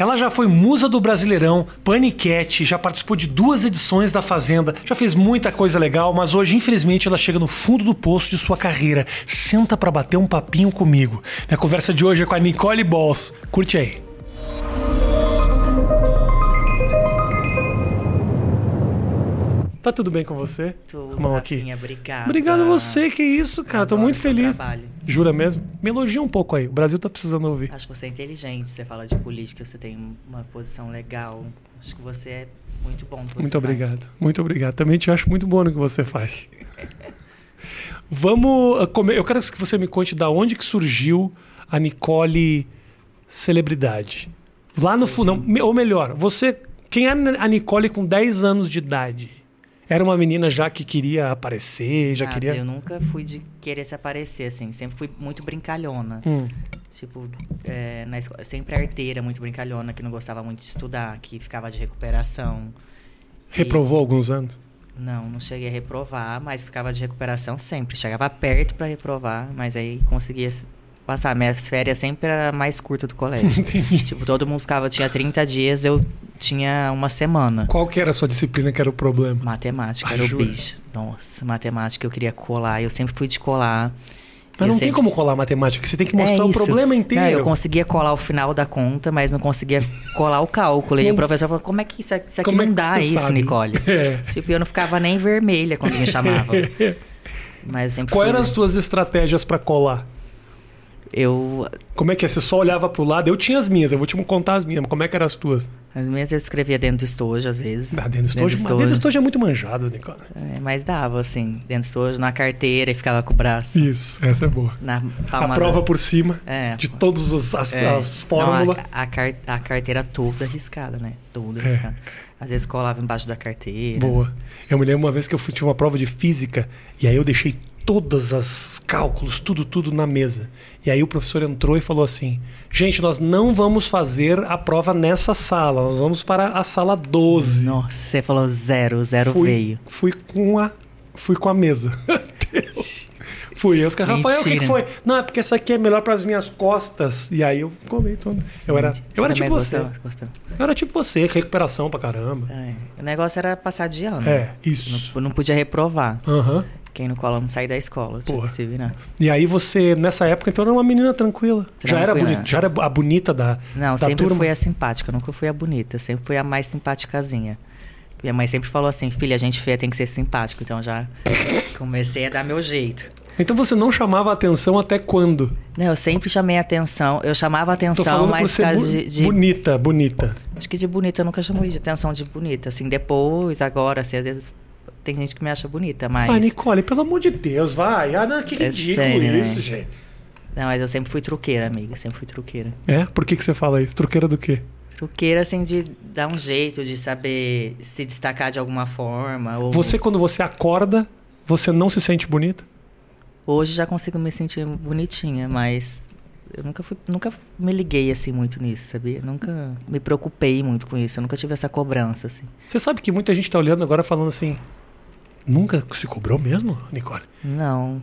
Ela já foi musa do Brasileirão, paniquete, já participou de duas edições da Fazenda, já fez muita coisa legal, mas hoje, infelizmente, ela chega no fundo do poço de sua carreira. Senta pra bater um papinho comigo. Minha conversa de hoje é com a Nicole Balls. Curte aí. Tá tudo bem com você? Tudo, Mão aqui. Obrigada. Obrigado a você, que isso, cara. Tô Adoro muito feliz. trabalho. Jura mesmo? Me elogia um pouco aí. O Brasil tá precisando ouvir. Acho que você é inteligente, você fala de política, você tem uma posição legal. Acho que você é muito bom. Muito faz. obrigado. Muito obrigado. Também te acho muito bom no que você faz. Vamos. uh, come- Eu quero que você me conte da onde que surgiu a Nicole celebridade. Lá no fundo. Ou melhor, você. Quem é a Nicole com 10 anos de idade? Era uma menina já que queria aparecer, já queria. Eu nunca fui de querer se aparecer, assim. Sempre fui muito brincalhona. Hum. Tipo, é, na escola, sempre arteira, muito brincalhona, que não gostava muito de estudar, que ficava de recuperação. Reprovou alguns anos? Não, não cheguei a reprovar, mas ficava de recuperação sempre. Chegava perto pra reprovar, mas aí conseguia passar. Minhas férias sempre era mais curta do colégio. Entendi. tipo, todo mundo ficava, tinha 30 dias, eu tinha uma semana. Qual que era a sua disciplina que era o problema? Matemática Ah, era o bicho. Nossa, matemática eu queria colar. Eu sempre fui de colar. Mas Eu não tem sempre- como colar matemática, você tem que mostrar É o problema inteiro. Não, eu conseguia colar o final da conta, mas não conseguia colar o cálculo. E o professor falou: como é que isso, aqui- isso aqui Como é não que dá isso, sabe? Nicole? É. Tipo, eu não ficava nem vermelha quando me chamavam. Mas sempre Quais fui- eram as tuas estratégias pra colar? Eu. Como é que é? Você só olhava pro lado? Eu tinha as minhas, eu vou te contar as minhas, mas como é que eram as tuas? As minhas eu escrevia dentro do estojo, às vezes. Ah, dentro do estojo, mas dentro do estojo é muito manjado, Nicola. É, mas dava, assim, dentro do estojo, na carteira e ficava com o braço. Isso, essa é boa. Na A palma prova da- por cima É, de todas as, as, É. as fórmulas. Não, a, a a carteira toda riscada, né? Toda É. riscada. Às vezes colava embaixo da carteira. Boa. Eu me lembro uma vez que eu fui, tive uma prova de física e aí eu deixei todas as cálculos, tudo, tudo na mesa. E aí o professor entrou e falou assim: gente, nós não vamos fazer a prova nessa sala, nós vamos para a sala 12. Nossa, você falou zero, zero fui, veio. Fui com a, fui com a mesa. fui eu, os caras, Rafael, o que, que foi? Não, é porque essa aqui é melhor para as minhas costas. E aí eu colei tudo. Eu era, eu era tipo você. gostou? Gostou. Eu era tipo você, recuperação pra caramba. É, O negócio era passar de ano. É, isso. Não, não podia reprovar. Aham. Quem não cola não sai da escola. Tinha Porra. que se virar. E aí você, nessa época, então era uma menina tranquila. Já era Tranquila. bonita, já era a bonita da, Não, da sempre turma. fui a simpática, nunca fui a bonita. Sempre fui a mais simpaticazinha. Minha mãe sempre falou assim, filha, a gente feia tem que ser simpático. Então já comecei a dar meu jeito. Então você não chamava atenção até quando? Não, eu sempre chamei atenção. Eu chamava atenção, mas por causa de, de- bonita, bonita. Acho que de bonita eu nunca chamei de atenção de bonita. Assim, depois, agora, assim, às vezes tem gente que me acha bonita, mas. Ah, Nicole, pelo amor de Deus, vai. Ah, não, que É ridículo né? isso, gente. Não, mas eu sempre fui truqueira, amiga. Sempre fui truqueira. É? Por que, que você fala isso? Truqueira do quê? Truqueira, assim, de dar um jeito, de saber se destacar de alguma forma. Ou... Você, quando você acorda, você não se sente bonita? Hoje já consigo me sentir bonitinha, mas eu nunca fui, nunca me liguei assim muito nisso, sabia? Nunca me preocupei muito com isso. Eu nunca tive essa cobrança, assim. Você sabe que muita gente tá olhando agora falando assim. Nunca se cobrou mesmo, Nicole? Não.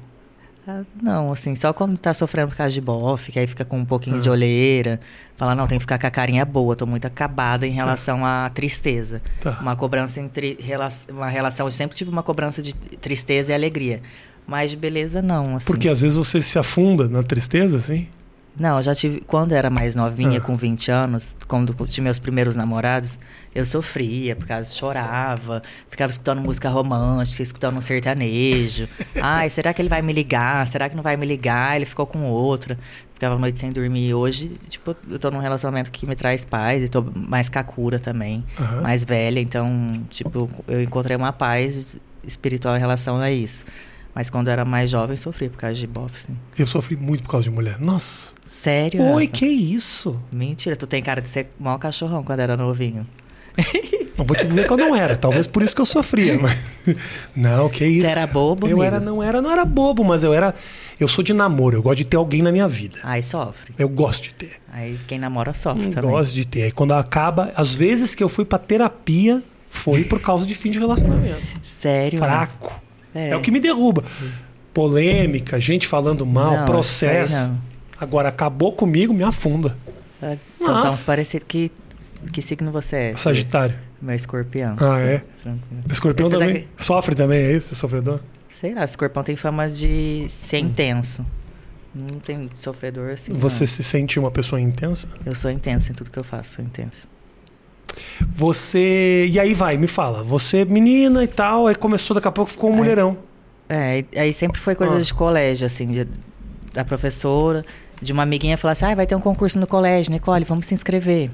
Ah, Não, assim, só quando tá sofrendo por causa de bofe, que aí fica com um pouquinho Ah. de olheira. Fala, não, tem que ficar com a carinha boa, tô muito acabada em relação à tristeza. Tá. Uma cobrança entre. Uma relação. Eu sempre tive uma cobrança de tristeza e alegria. Mas de beleza, não. Assim. Porque às vezes você se afunda na tristeza, assim. Não, eu já tive. Quando eu era mais novinha, Ah. com 20 anos, quando tinha meus primeiros namorados, eu sofria, por causa chorava, ficava escutando música romântica, escutando um sertanejo. Ai, será que ele vai me ligar? Será que não vai me ligar? Ele ficou com outra. Ficava a noite sem dormir. Hoje, tipo, eu tô num relacionamento que me traz paz e tô mais cacura também, Aham. mais velha. Então, tipo, eu encontrei uma paz espiritual em relação a isso. Mas quando eu era mais jovem, sofria por causa de bofe, assim. Eu sofri muito por causa de mulher. Nossa. Sério? Oi, Rafa? que isso? Mentira, tu tem cara de ser maior cachorrão quando era novinho. Não vou te dizer que eu não era. Talvez por isso que eu sofria, mas. Não, que isso. Você era bobo, Eu amigo? era, não era, não era bobo, mas eu era. Eu sou de namoro, eu gosto de ter alguém na minha vida. Aí sofre. Eu gosto de ter. Aí quem namora sofre Eu também. gosto de ter. Aí quando acaba, às vezes que eu fui pra terapia, foi por causa de fim de relacionamento. Sério? Fraco. É. É. o que me derruba. Polêmica, gente falando mal, Não, processo. não. Agora, acabou comigo, me afunda. É, Então Nossa. somos parecidos que Que signo você é? Sagitário. Meu escorpião. Ah, é? Tranquilo. Escorpião também? Sofre também, é isso? Sofredor? Sei lá, escorpião tem fama de ser intenso. Não tem sofredor assim. Você não. se sente uma pessoa intensa? Eu sou intenso em tudo que eu faço, sou intenso. Você. E aí vai, me fala. Você, menina e tal, aí começou, daqui a pouco ficou um mulherão. É, aí sempre foi coisa Ah. de colégio, assim, de- da professora, de uma amiguinha falar assim, ah, vai ter um concurso no colégio, Nicole, vamos se inscrever.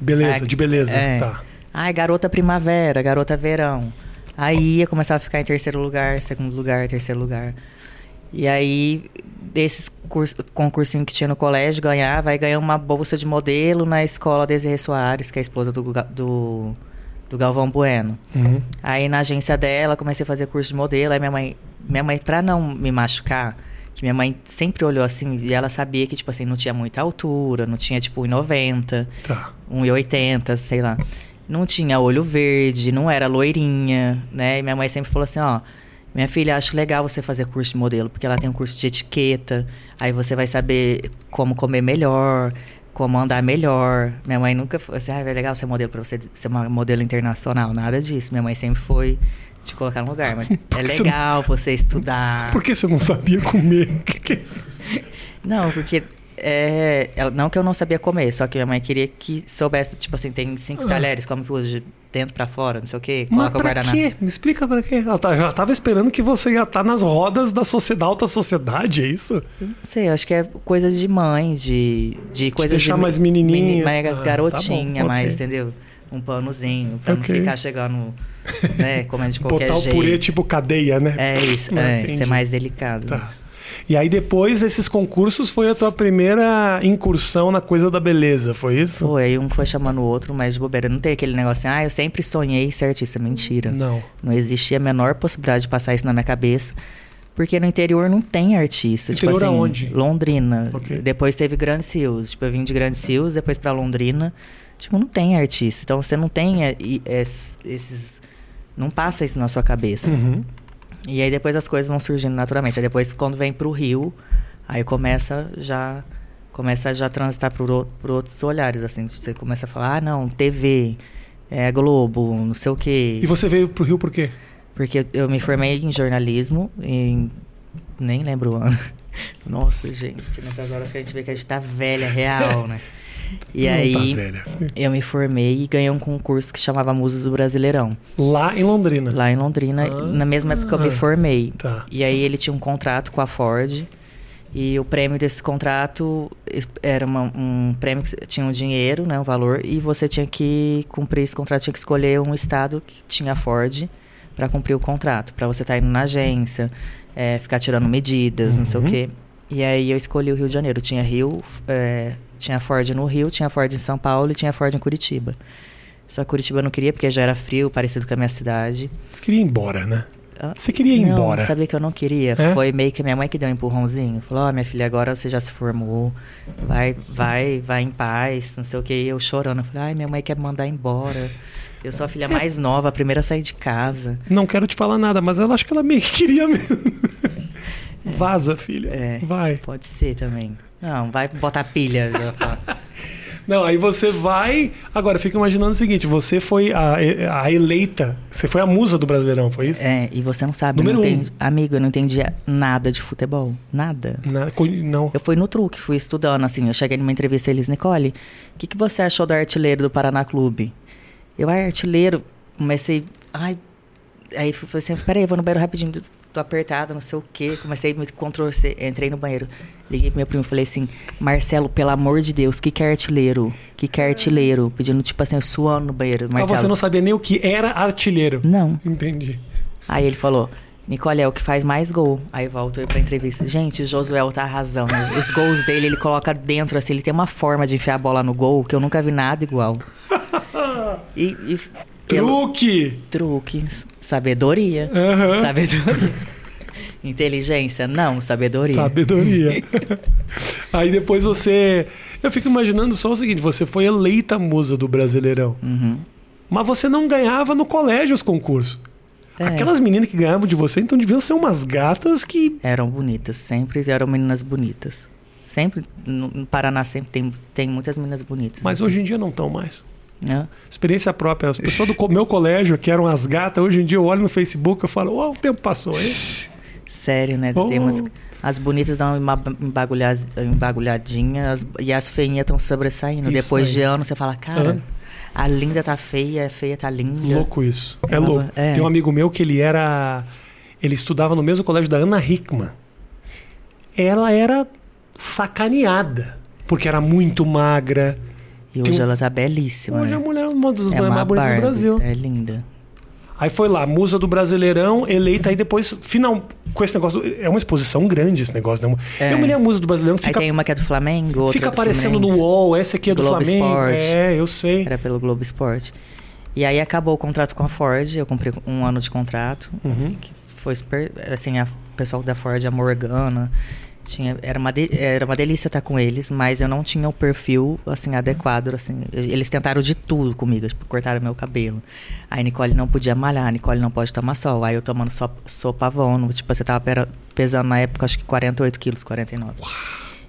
Beleza, de beleza. é. Tá. Ai, garota primavera, garota verão. Aí ia começar a ficar em terceiro lugar, segundo lugar, terceiro lugar. E aí, desses curs- concursinhos que tinha no colégio, ganhava, aí ganhou uma bolsa de modelo na escola Desirê Soares, que é a esposa do, do, do Galvão Bueno. Uhum. Aí na agência dela, comecei a fazer curso de modelo. Aí minha mãe, minha mãe pra não me machucar, que minha mãe sempre olhou assim, e ela sabia que, tipo assim, não tinha muita altura, não tinha, tipo, 1,90, Tá. 1,80, sei lá. Não tinha olho verde, não era loirinha, né? E minha mãe sempre falou assim, ó... Minha filha, acho legal você fazer curso de modelo, porque ela tem um curso de etiqueta, aí você vai saber como comer melhor, como andar melhor. Minha mãe nunca falou assim, ah, é legal ser modelo pra você ser uma modelo internacional, nada disso. Minha mãe sempre foi te colocar no lugar, mas é Porque você legal você estudar. Por que você não sabia comer? Que- Não, porque é, não que eu não sabia comer, só que minha mãe queria que soubesse, tipo assim, tem cinco Ah. talheres, como que usa de dentro pra fora, não sei o quê, Mas coloca o pra guardanapo. quê? Me explica pra quê? Ela tá- já tava esperando que você ia estar nas rodas da sociedade, alta sociedade, é isso? Não sei, eu acho que é coisa de mãe, de, de coisas deixar de mais menininha. meni- mais Ah, tá garotinha, bom, mais, ok. entendeu? Um panozinho, pra Ok. não ficar chegando, né, comendo de qualquer Botar o jeito. purê tipo cadeia, né? É isso, é, entendi. ser mais delicado. Tá. E aí depois desses concursos foi a tua primeira incursão na coisa da beleza, foi isso? Foi, aí um foi chamando o outro, mas de bobeira. Não tem aquele negócio assim, ah, eu sempre sonhei ser artista. Mentira. Não. Não existia a menor possibilidade de passar isso na minha cabeça. Porque no interior não tem artista. Interior tipo assim, aonde? Londrina. Ok. Depois teve Grandes Rios. Tipo, eu vim de Grandes Rios, depois pra Londrina. Tipo, não tem artista. Então você não tem é, e- es- esses. Não passa isso na sua cabeça. Uhum. E aí depois as coisas vão surgindo naturalmente. Aí depois, quando vem pro Rio, aí começa já. Começa a já transitar por, o- por outros olhares, assim. Você começa a falar, ah, não, TV, é, Globo, não sei o quê. E você veio pro Rio por quê? Porque eu- eu me formei em jornalismo em. Nem lembro o ano. Nossa, gente, nessas horas que a gente vê que a gente tá velha, real, né? E Não aí, Tá eu me formei e ganhei um concurso que chamava Musas do Brasileirão, Lá em Londrina. lá em Londrina, Ah. na mesma época que eu me formei. Tá. E aí ele tinha um contrato com a Ford. E o prêmio desse contrato era uma- um prêmio que tinha um dinheiro, né, um valor, e você tinha que cumprir esse contrato, tinha que escolher um estado que tinha Ford para cumprir o contrato, para você estar indo na agência, é, ficar tirando medidas, não sei o Uhum. quê. E aí eu escolhi o Rio de Janeiro. Tinha Rio, é, tinha Ford no Rio, tinha Ford em São Paulo e tinha Ford em Curitiba. Só que Curitiba eu não queria porque já era frio, parecido com a minha cidade. Você queria ir embora, né? Ah, Você queria ir não, embora. sabia que eu não queria. É? Foi meio que minha mãe que deu um empurrãozinho. Falou, ó, minha filha, agora você já se formou. Vai, vai, vai em paz, não sei o que. E eu chorando. Falei, ai, minha mãe quer me mandar embora. Eu sou a filha mais nova, a primeira a sair de casa. Não quero te falar nada, mas ela acho que ela meio que queria mesmo. Vaza, filha. É. Vai. Pode ser também. Não, vai botar pilha. Não, aí você vai. Agora, fica imaginando o seguinte: você foi a, a eleita, você foi a musa do Brasileirão, foi isso? é, e você não sabe. Número não um. entendi- Amigo, eu não entendia nada de futebol. Nada. Na- não. Eu fui no truque, fui estudando, assim. Eu cheguei numa entrevista e eles, Nicole, o que, que você achou do artilheiro do Paraná Clube? Eu, ai, artilheiro, comecei. Ai. Aí falei assim, peraí, eu vou no banheiro rapidinho, tô apertada, não sei o quê. Comecei a me Ctrl C, entrei no banheiro. Liguei pro meu primo e falei assim, Marcelo, pelo amor de Deus, que que é artilheiro? Que que é artilheiro? Pedindo, tipo assim, suando no banheiro. Ah, Marcelo. você não sabia nem o que era artilheiro. Não. Entendi. Aí ele falou, Nicole é o que faz mais gol. Aí voltou pra entrevista. Gente, o Josué tá arrasando. Os gols dele, ele coloca dentro, assim, ele tem uma forma de enfiar a bola no gol que eu nunca vi nada igual. E. e Truque! Truques. Sabedoria. Aham. Sabedoria. Inteligência? Não, sabedoria. Sabedoria. Aí depois você. Eu fico imaginando só o seguinte: você foi eleita musa do Brasileirão. Uhum. Mas você não ganhava no colégio os concursos. É. Aquelas meninas que ganhavam de você, então deviam ser umas gatas que. Eram bonitas, sempre eram meninas bonitas. Sempre, no, no Paraná sempre tem, tem muitas meninas bonitas. Mas assim. hoje em dia não estão mais. Né? Experiência própria. As pessoas do meu colégio, que eram as gatas, hoje em dia eu olho no Facebook e falo, ó, o tempo passou, hein? Sério, né? Oh. Tem umas, as bonitas dão uma embagulha- embagulhadinha as- e as feinhas estão sobressaindo. Isso Depois aí. de anos, você fala, cara, Aham. a linda tá feia, a feia tá linda. Louco isso. É Ela- louco. é. Tem um amigo meu que ele era. Ele estudava no mesmo colégio da Ana Hickman. Ela era sacaneada. Porque era muito magra. E hoje um- ela tá belíssima. Hoje né? a mulher é uma das é mulheres mais bonitas do Brasil. É linda. Aí foi lá, musa do Brasileirão, eleita, aí depois, final, com esse negócio. É uma exposição grande esse negócio, né? É. Eu me lembro musa do Brasileirão, Aí fica, tem uma que é do Flamengo, outra fica é do aparecendo no Fluminense. UOL, essa aqui é do Globo Flamengo. Esporte. É, eu sei. Era pelo Globo Esporte. E aí acabou o contrato com a Ford, eu cumpri um ano de contrato. Uhum. que foi super, assim, a o pessoal da Ford, a Morgana, tinha, era, uma de- era uma delícia estar com eles, mas eu não tinha o perfil, assim, adequado, assim, eles tentaram de tudo comigo, tipo, cortaram meu cabelo. Aí Nicole não podia malhar, a Nicole não pode tomar sol, aí eu tomando só sopa Avon, tipo, você tava pera- pesando na época, acho que 48 quilos, 49.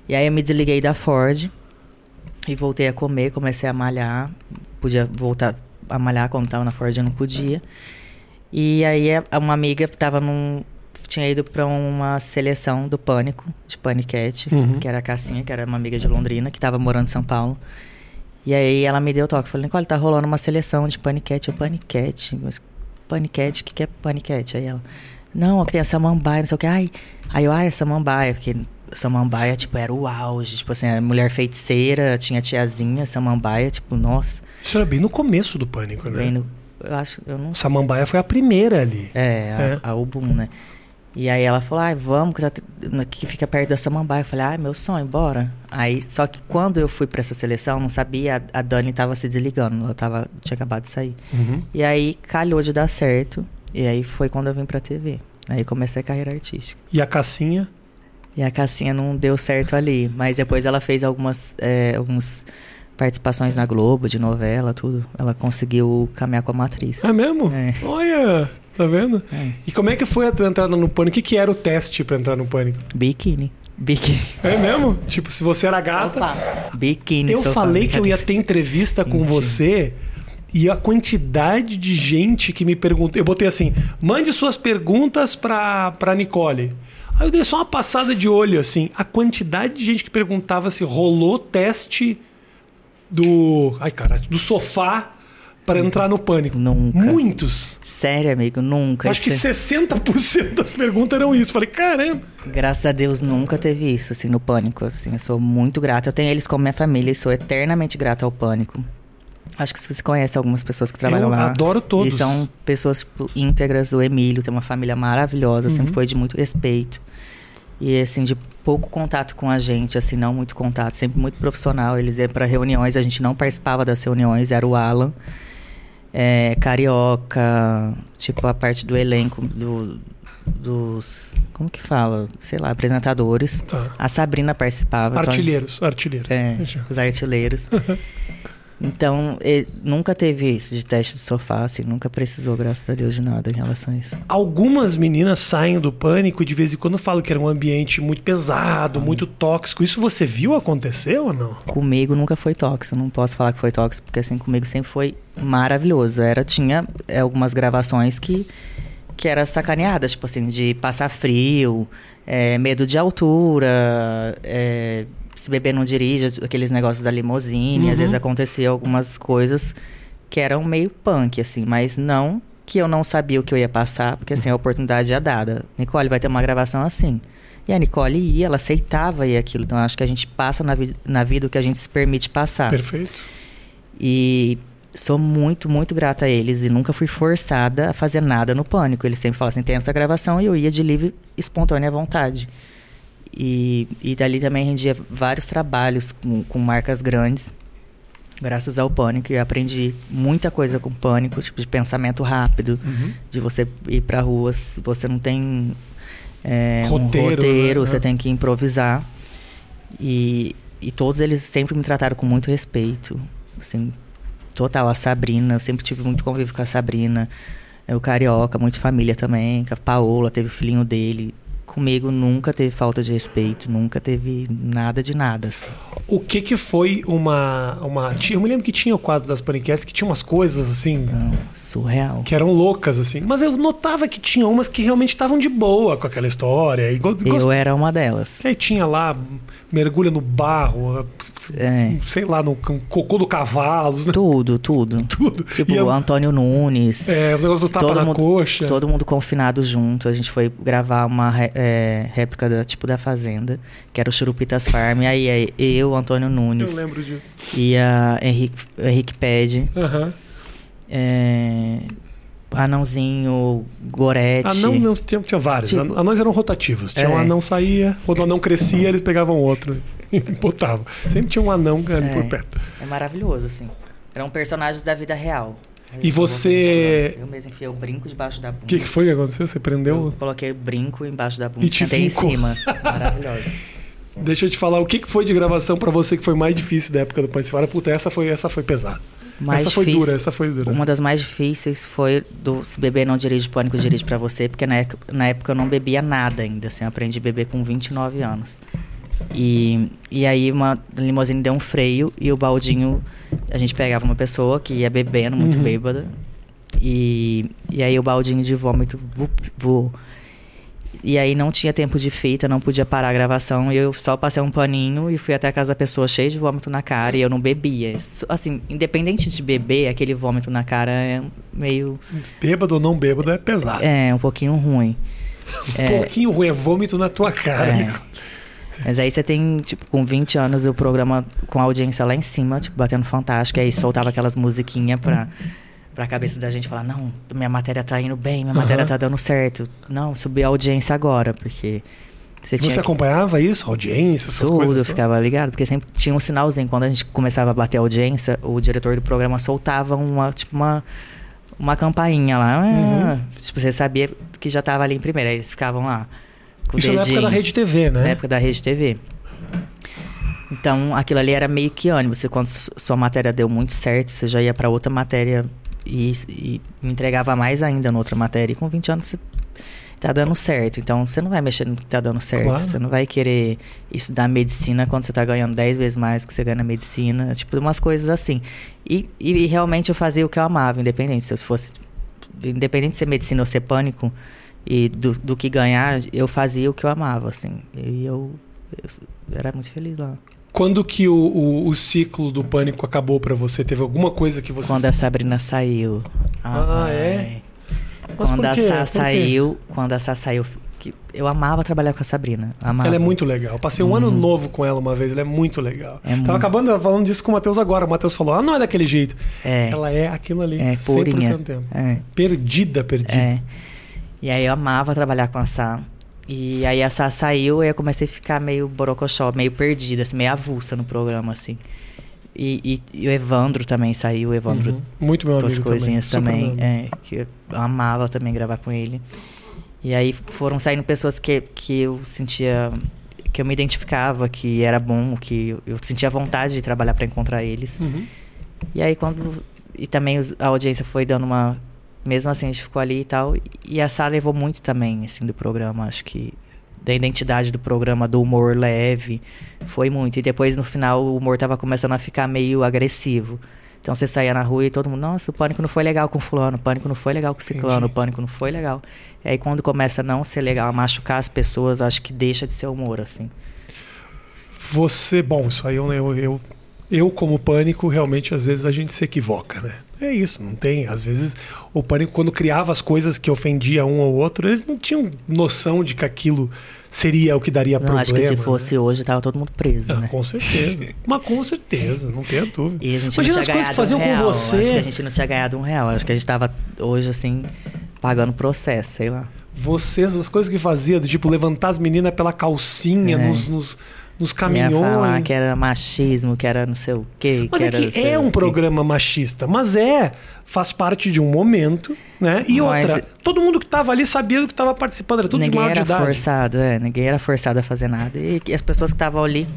E aí eu me desliguei da Ford e voltei a comer, comecei a malhar, podia voltar a malhar quando tava na Ford, eu não podia. E aí é, uma amiga tava num. Tinha ido pra uma seleção do Pânico, de Paniquete, Uhum. que era a Cassinha, que era uma amiga de Londrina, que tava morando em São Paulo. E aí ela me deu toque. Falei, Nicole, tá rolando uma seleção de Paniquete. Eu, Paniquete? Mas Paniquete? O que, que é Paniquete? Aí ela, não, aqui tem a Samambaia, não sei o que. Ai, aí eu, ai, a Samambaia, porque Samambaia, tipo, era o auge. Tipo assim, a mulher feiticeira, tinha tiazinha, Samambaia, tipo, nossa, Isso era bem no começo do pânico, né? vendo. Eu acho, eu não Samambaia foi a primeira ali. é, É. a, a Ubum, né? E aí ela falou, ai, vamos, que, tá, que fica perto da Samambaia. Eu falei, ai, meu sonho, bora. Aí, só que quando eu fui pra essa seleção, não sabia, a, Dani tava se desligando, ela tava, tinha acabado de sair. Uhum. E aí, calhou de dar certo, e aí foi quando eu vim pra TV. Aí comecei a carreira artística. E a Cassinha. E a Cassinha não deu certo ali, mas depois ela fez algumas, é, algumas participações na Globo, de novela, tudo. Ela conseguiu caminhar como atriz. É mesmo? É. Olha, tá vendo? É. E como é que foi a tua entrada no pânico? O que, que era o teste pra entrar no pânico? Biquíni. Biquíni. É mesmo? Tipo, se você era gata. Opa, biquíni. Eu falei que eu ia ter entrevista com você e a quantidade de gente que me perguntou. Eu botei assim: mande suas perguntas pra, pra Nicole. Aí eu dei só uma passada de olho, assim. A quantidade de gente que perguntava se rolou teste do. Ai, caralho, do sofá pra entrar no pânico. Nunca. Muitos. Sério, amigo, nunca. Acho que Isso- é 60% das perguntas eram isso. Falei, caramba. Graças a Deus nunca teve isso, assim, no Pânico. Assim, eu sou muito grata. Eu tenho eles como minha família e sou eternamente grata ao Pânico. Acho que você conhece algumas pessoas que trabalham Eu lá. adoro todos. E são pessoas tipo, íntegras. O Emílio tem uma família maravilhosa, Uhum. sempre foi de muito respeito. E, assim, de pouco contato com a gente, assim, não muito contato, sempre muito profissional. Eles iam para reuniões, a gente não participava das reuniões, era o Alan. É, carioca, tipo, a parte do elenco do, dos. Como que fala? Sei lá, apresentadores. Tá. A Sabrina participava. então- Artilheiros, artilheiros. é, os artilheiros. então, ele nunca teve isso de teste do sofá, assim, nunca precisou, graças a Deus, de nada em relação a isso. Algumas meninas saem do pânico e de vez em quando falam que era um ambiente muito pesado, muito tóxico. Isso você viu acontecer ou não? Comigo nunca foi tóxico, não posso falar que foi tóxico, porque assim, comigo sempre foi maravilhoso. Era, tinha é, algumas gravações que, que era sacaneada, tipo assim, de passar frio, é, medo de altura, é, se beber não dirige, aqueles negócios da limusine, Uhum. às vezes acontecia algumas coisas que eram meio punk, assim, mas não que eu não sabia o que eu ia passar, porque assim, a oportunidade é dada. Nicole, vai ter uma gravação assim. E a Nicole ia, ela aceitava ir aquilo. Então, acho que a gente passa na, vi- na vida o que a gente se permite passar. Perfeito. E sou muito, muito grata a eles. E nunca fui forçada a fazer nada no pânico. Eles sempre falavam assim: tem essa gravação e eu ia de livre, espontânea vontade. E, e dali também rendia vários trabalhos com, com marcas grandes, graças ao pânico. E aprendi muita coisa com pânico, tipo de pensamento rápido, Uhum. de você ir pra rua, se você não tem é, Roteiro, um roteiro, né? você tem que improvisar. E, e todos eles sempre me trataram com muito respeito. Assim, total. A Sabrina, eu sempre tive muito convívio com a Sabrina. É, O Carioca, muito família também. Com a Paola, teve o filhinho dele. Comigo nunca teve falta de respeito, nunca teve nada de nada. Assim. O que que foi uma, uma... Eu me lembro que tinha o quadro das paniquetes que tinha umas coisas assim... Não, surreal. Que eram loucas, assim. Mas eu notava que tinha umas que realmente estavam de boa com aquela história. E go- gost- Eu era uma delas. Que aí tinha lá, mergulha no barro, É. sei lá, no cocô do cavalo, né? Tudo, tudo. tudo. Tipo, E a- Antônio Nunes. é, os negócios do tapa na mundo, coxa. Todo mundo confinado junto. A gente foi gravar uma é, réplica da, tipo da Fazenda, que era o Churupitas Farm. Aí, aí eu, Antônio Nunes Eu lembro disso. e a Henrique, Henrique Pede, Aham. é, Anãozinho, Gorete. Ah, não, tinha, tinha vários. Tipo- Anões eram rotativos. Tinha um É. anão saía, quando o anão crescia, eles pegavam outro e botavam. Sempre tinha um anão ali É. por perto. É maravilhoso, assim. Eram personagens da vida real. E Eu você- fazer- Eu mesmo enfiei o brinco debaixo da bunda. O que, que foi que aconteceu? Você Eu prendeu? coloquei o brinco embaixo da bunda E te em cima. Maravilhoso. Deixa eu te falar, o que, que foi de gravação pra você que foi mais difícil da época do? Você fala, puta, essa foi, essa foi pesada. Mais essa foi difícil- dura, essa foi dura. Uma das mais difíceis foi do Se Beber Não Dirige, Pânico Dirige Pra Você, porque na época, na época eu não bebia nada ainda, assim, eu aprendi a beber com 29 anos. E, e aí uma limusine deu um freio e o baldinho, a gente pegava uma pessoa que ia bebendo, muito Uhum. bêbada, e, e aí o baldinho de vômito vup, voou. E aí não tinha tempo de fita, não podia parar a gravação. E eu só passei um paninho e fui até a casa da pessoa cheio de vômito na cara e eu não bebia. Assim, independente de beber, aquele vômito na cara é meio. Bêbado ou não bêbado é pesado. É, um pouquinho ruim. Um pouquinho ruim, é vômito na tua cara, É. Nico. Mas aí você tem, tipo, com 20 anos o programa com a audiência lá em cima, tipo, batendo fantástico. Aí soltava aquelas musiquinhas pra, pra cabeça da gente falar: não, minha matéria tá indo bem, minha matéria Aham. tá dando certo. Não, subir a audiência agora, porque. Você tinha Você que- acompanhava isso? Audiência, essas Tudo, coisas? ficava ligado, porque sempre tinha um sinalzinho. Quando a gente começava a bater a audiência, o diretor do programa soltava uma, tipo, uma, uma campainha lá. Uhum. Ah, Tipo, você sabia que já tava ali em primeira. Aí eles ficavam lá. Com Isso o na época dedinho. da Rede TV, né? Na época da Rede TV. Então, aquilo ali era meio que ânimo. Você, quando su- sua matéria deu muito certo, você já ia pra outra matéria e, e entregava mais ainda na outra matéria. E com 20 anos você tá dando certo. Então, você não vai mexer no que tá dando certo. Claro. Você não vai querer estudar medicina quando você tá ganhando 10 vezes mais que você ganha na medicina. Tipo, umas coisas assim. E, e realmente eu fazia o que eu amava, independente. Se eu fosse... Independente de ser medicina ou ser pânico, e do, do que ganhar, eu fazia o que eu amava, assim. E eu, eu era muito feliz lá. Quando que o, o, o ciclo do pânico acabou pra você? Teve alguma coisa que você. Quando a Sabrina saiu. Ah, Ai. é? Mas Quando a? Sá saiu, quando a Sá saiu, que eu amava trabalhar com a Sabrina. Amava. Ela é muito legal. Passei um ano novo com ela uma vez, ela é muito legal. É Tava muito. acabando falando disso com o Matheus agora. O Matheus falou: ah, não é daquele jeito. É. Ela é aquilo ali. É 100% purinha. do tempo. É. Perdida, perdida. É. E aí eu amava trabalhar com a Sá. E aí a Sá saiu e eu comecei a ficar meio borocochó, meio perdida, assim, meio avulsa no programa, assim. E, e- e o Evandro também saiu, o Evandro Uhum. Muito meu amigo coisinhas também. também, é, que eu amava também gravar com ele. E aí foram saindo pessoas que, que eu sentia que eu me identificava, que era bom, que eu, eu sentia vontade de trabalhar para encontrar eles. Uhum. E aí quando e também os- a audiência foi dando uma mesmo assim a gente ficou ali e tal, e a sala levou muito também assim do programa, acho que da identidade do programa, do humor leve, foi muito. E depois no final o humor tava começando a ficar meio agressivo. Então você saía na rua e todo mundo, nossa, o pânico não foi legal com fulano, o pânico não foi legal com ciclano, Entendi. o pânico não foi legal. E aí quando começa a não ser legal, a machucar as pessoas, acho que deixa de ser humor, assim. Você, bom, isso aí eu, eu, eu, eu, como pânico, realmente às vezes a gente se equivoca, né? É isso, não tem. Às vezes o pânico, quando criava as coisas que ofendia um ou outro, eles não tinham noção de que aquilo seria o que daria não, problema. acho que se né? fosse hoje, tava todo mundo preso, Ah, né? Com certeza. Mas com certeza, não tenha dúvida. E a gente Imagina as coisas que faziam um com você. Acho que a gente não tinha ganhado um real. Acho que a gente tava hoje, assim, pagando processo, sei lá. Vocês, as coisas que fazia, do tipo levantar as meninas pela calcinha É. nos, nos, nos Ia caminhões. falar que era machismo, que era não sei o quê. Mas que é era que é um quê. programa machista, mas é, faz parte de um momento, né? E Mas- outra, todo mundo que tava ali sabia do que tava participando, era tudo de Ninguém maior de era idade. forçado, é. Ninguém era forçado a fazer nada. E, as pessoas que estavam ali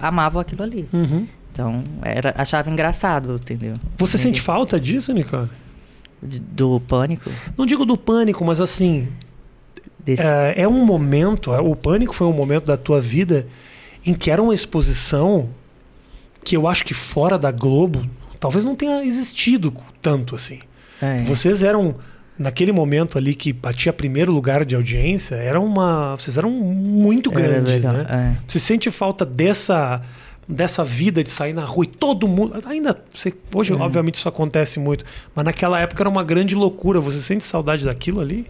amavam aquilo ali. Uhum. Então, era, achava engraçado, entendeu? Você Ninguém- sente falta disso, Nicole? Do pânico? Não digo do pânico, mas assim, Desse- é, é um momento, o Pânico foi um momento da tua vida em que era uma exposição que eu acho que fora da Globo talvez não tenha existido tanto assim. É. Vocês eram naquele momento ali que batia primeiro lugar de audiência, era uma, vocês eram muito grandes, legal, né? é. Você sente falta dessa dessa vida de sair na rua e todo mundo ainda você, hoje É. obviamente isso acontece muito, mas naquela época era uma grande loucura. Você sente saudade daquilo ali?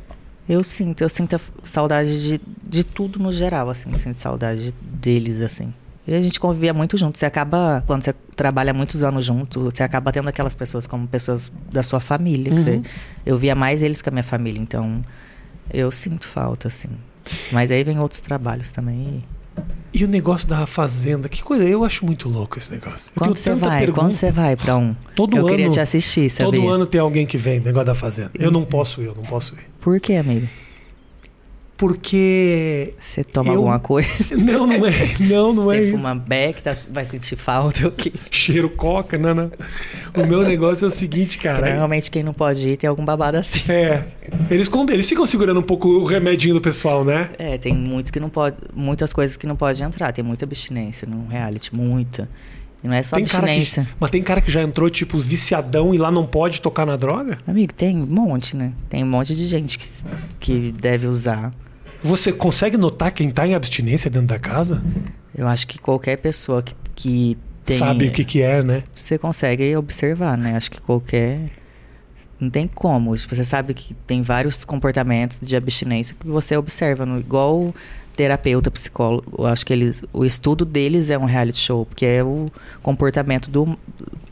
Eu sinto, eu sinto a saudade de, de tudo no geral, assim, sinto saudade deles, assim. E a gente convivia muito junto. Você acaba, quando você trabalha muitos anos junto, você acaba tendo aquelas pessoas como pessoas da sua família. Uhum. você- eu via mais eles que a minha família, então eu sinto falta, assim. Mas aí vem outros trabalhos também. E o negócio da fazenda, que coisa, eu acho muito louco esse negócio. Eu Quando você vai? pergunta. Quando você vai pra um? Todo eu ano, queria te assistir, sabia? Todo ano tem alguém que vem, negócio da fazenda. Eu não posso ir, eu não posso ir. Por quê, amigo? Porque Você toma Eu- alguma coisa? não, não é, não, não é Você isso. fuma beck, tá- vai sentir falta o quê? Cheiro coca, não, não. O meu negócio é o seguinte, cara. normalmente quem não pode ir tem algum babado assim. É, eles, eles ficam segurando um pouco o remedinho do pessoal, né? É, tem muitos que não pode, muitas coisas que não pode entrar. Tem muita abstinência no reality, muita. Não é só Tem cara que, abstinência. mas tem cara que já entrou, tipo, viciadão e lá não pode tocar na droga? Amigo, tem um monte, né? Tem um monte de gente que, que deve usar. Você consegue notar quem tá em abstinência dentro da casa? Eu acho que qualquer pessoa que, que tem. Sabe o que, que é, né? Você consegue observar, né? Acho que qualquer. Não tem como. Tipo, Você sabe que tem vários comportamentos de abstinência que você observa. No, igual terapeuta, psicólogo. Acho que eles. O estudo deles é um reality show, porque é o comportamento do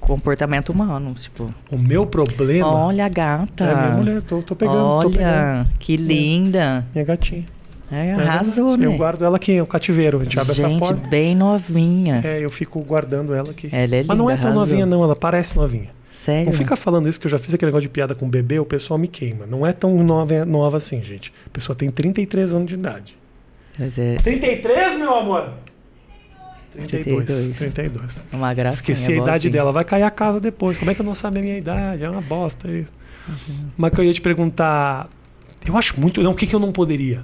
comportamento humano. Tipo, O meu problema. olha a gata. É minha mulher, tô, tô pegando, tô pegando. olha, que linda. Minha gatinha. É, É arrasou, né? Eu guardo ela aqui, o cativeiro. A gente abre essa porta. bem novinha. É, eu fico guardando ela aqui. Ela é Mas não é linda, tão arrasou. novinha, não. Ela parece novinha. Sério? Não fica falando isso, que eu já fiz aquele negócio de piada com bebê, o pessoal me queima. Não é tão nova, nova assim, gente. A pessoa tem 33 anos de idade. Mas é 33, meu amor? 32. 32. 32. uma gracinha. Esqueci a idade boazinha. dela. Vai cair a casa depois. Como é que eu não sabia a minha idade? É uma bosta isso. Mas que eu ia te perguntar. Eu acho muito. Não, o que, que eu não poderia?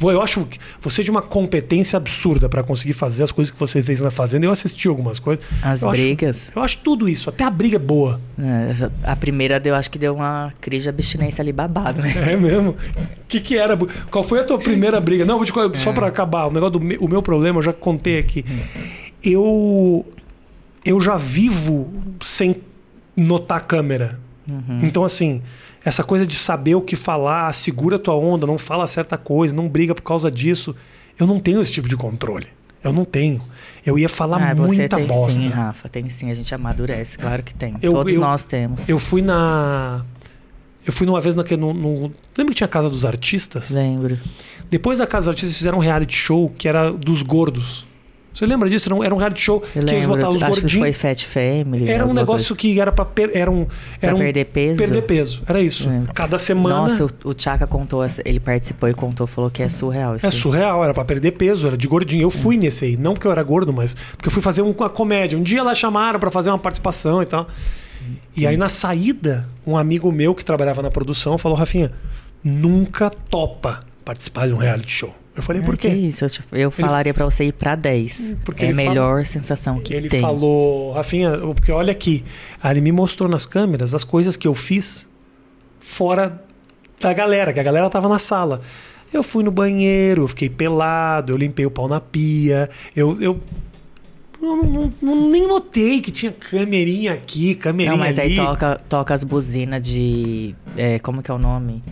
Eu acho que você de uma competência absurda para conseguir fazer as coisas que você fez na Fazenda. Eu assisti algumas coisas. As eu brigas. Acho, eu acho tudo isso. Até a briga é boa. É, a primeira deu, acho que deu uma crise de abstinência ali babado, né? É mesmo? O que, que era? Qual foi a tua primeira briga? Não, vou te, contar, só para acabar. O negócio do o meu problema, eu já contei aqui. Eu eu já vivo sem notar a câmera. Então, assim, essa coisa de saber o que falar, segura a tua onda, não fala certa coisa, não briga por causa disso. Eu não tenho esse tipo de controle. Eu não tenho. Eu ia falar ah, você muita tem bosta. sim, Rafa. Tem sim, a gente amadurece, claro que tem. Eu- Todos eu- nós temos. Eu fui na. Eu fui numa vez naquele. No, no- lembra que tinha a Casa dos Artistas? Lembro. Depois da Casa dos Artistas fizeram um reality show que era dos gordos. Você lembra disso? Era um, era um reality show Eu que eles lembro. botavam os Acho que foi gordinhos. Fat Family. Era um negócio que era pra, per, era um, Pra era um perder peso? perder peso. Era isso. Cada semana Nossa, o, o Chaka contou, ele participou e contou, falou que é surreal isso. é surreal, era pra perder peso, era de gordinho. Eu fui nesse aí, não porque eu era gordo, mas porque eu fui fazer um- uma comédia. Um dia lá chamaram pra fazer uma participação e tal. E aí na saída, um amigo meu que trabalhava na produção falou: "Rafinha, nunca topa participar de um reality show". Eu falei: Ah, "Por que quê?" isso? Eu, te- eu falaria pra você ir pra 10. Porque é a ele fala- melhor sensação que Ele tem. falou, Rafinha, porque olha aqui, aí ele me mostrou nas câmeras as coisas que eu fiz fora da galera, que a galera tava na sala. Eu fui no banheiro, eu fiquei pelado, eu limpei o pau na pia, eu. eu não- não- nem notei que tinha camerinha aqui, camerinha Não, mas aí ali. toca, toca as buzinas de. é, como que é o nome?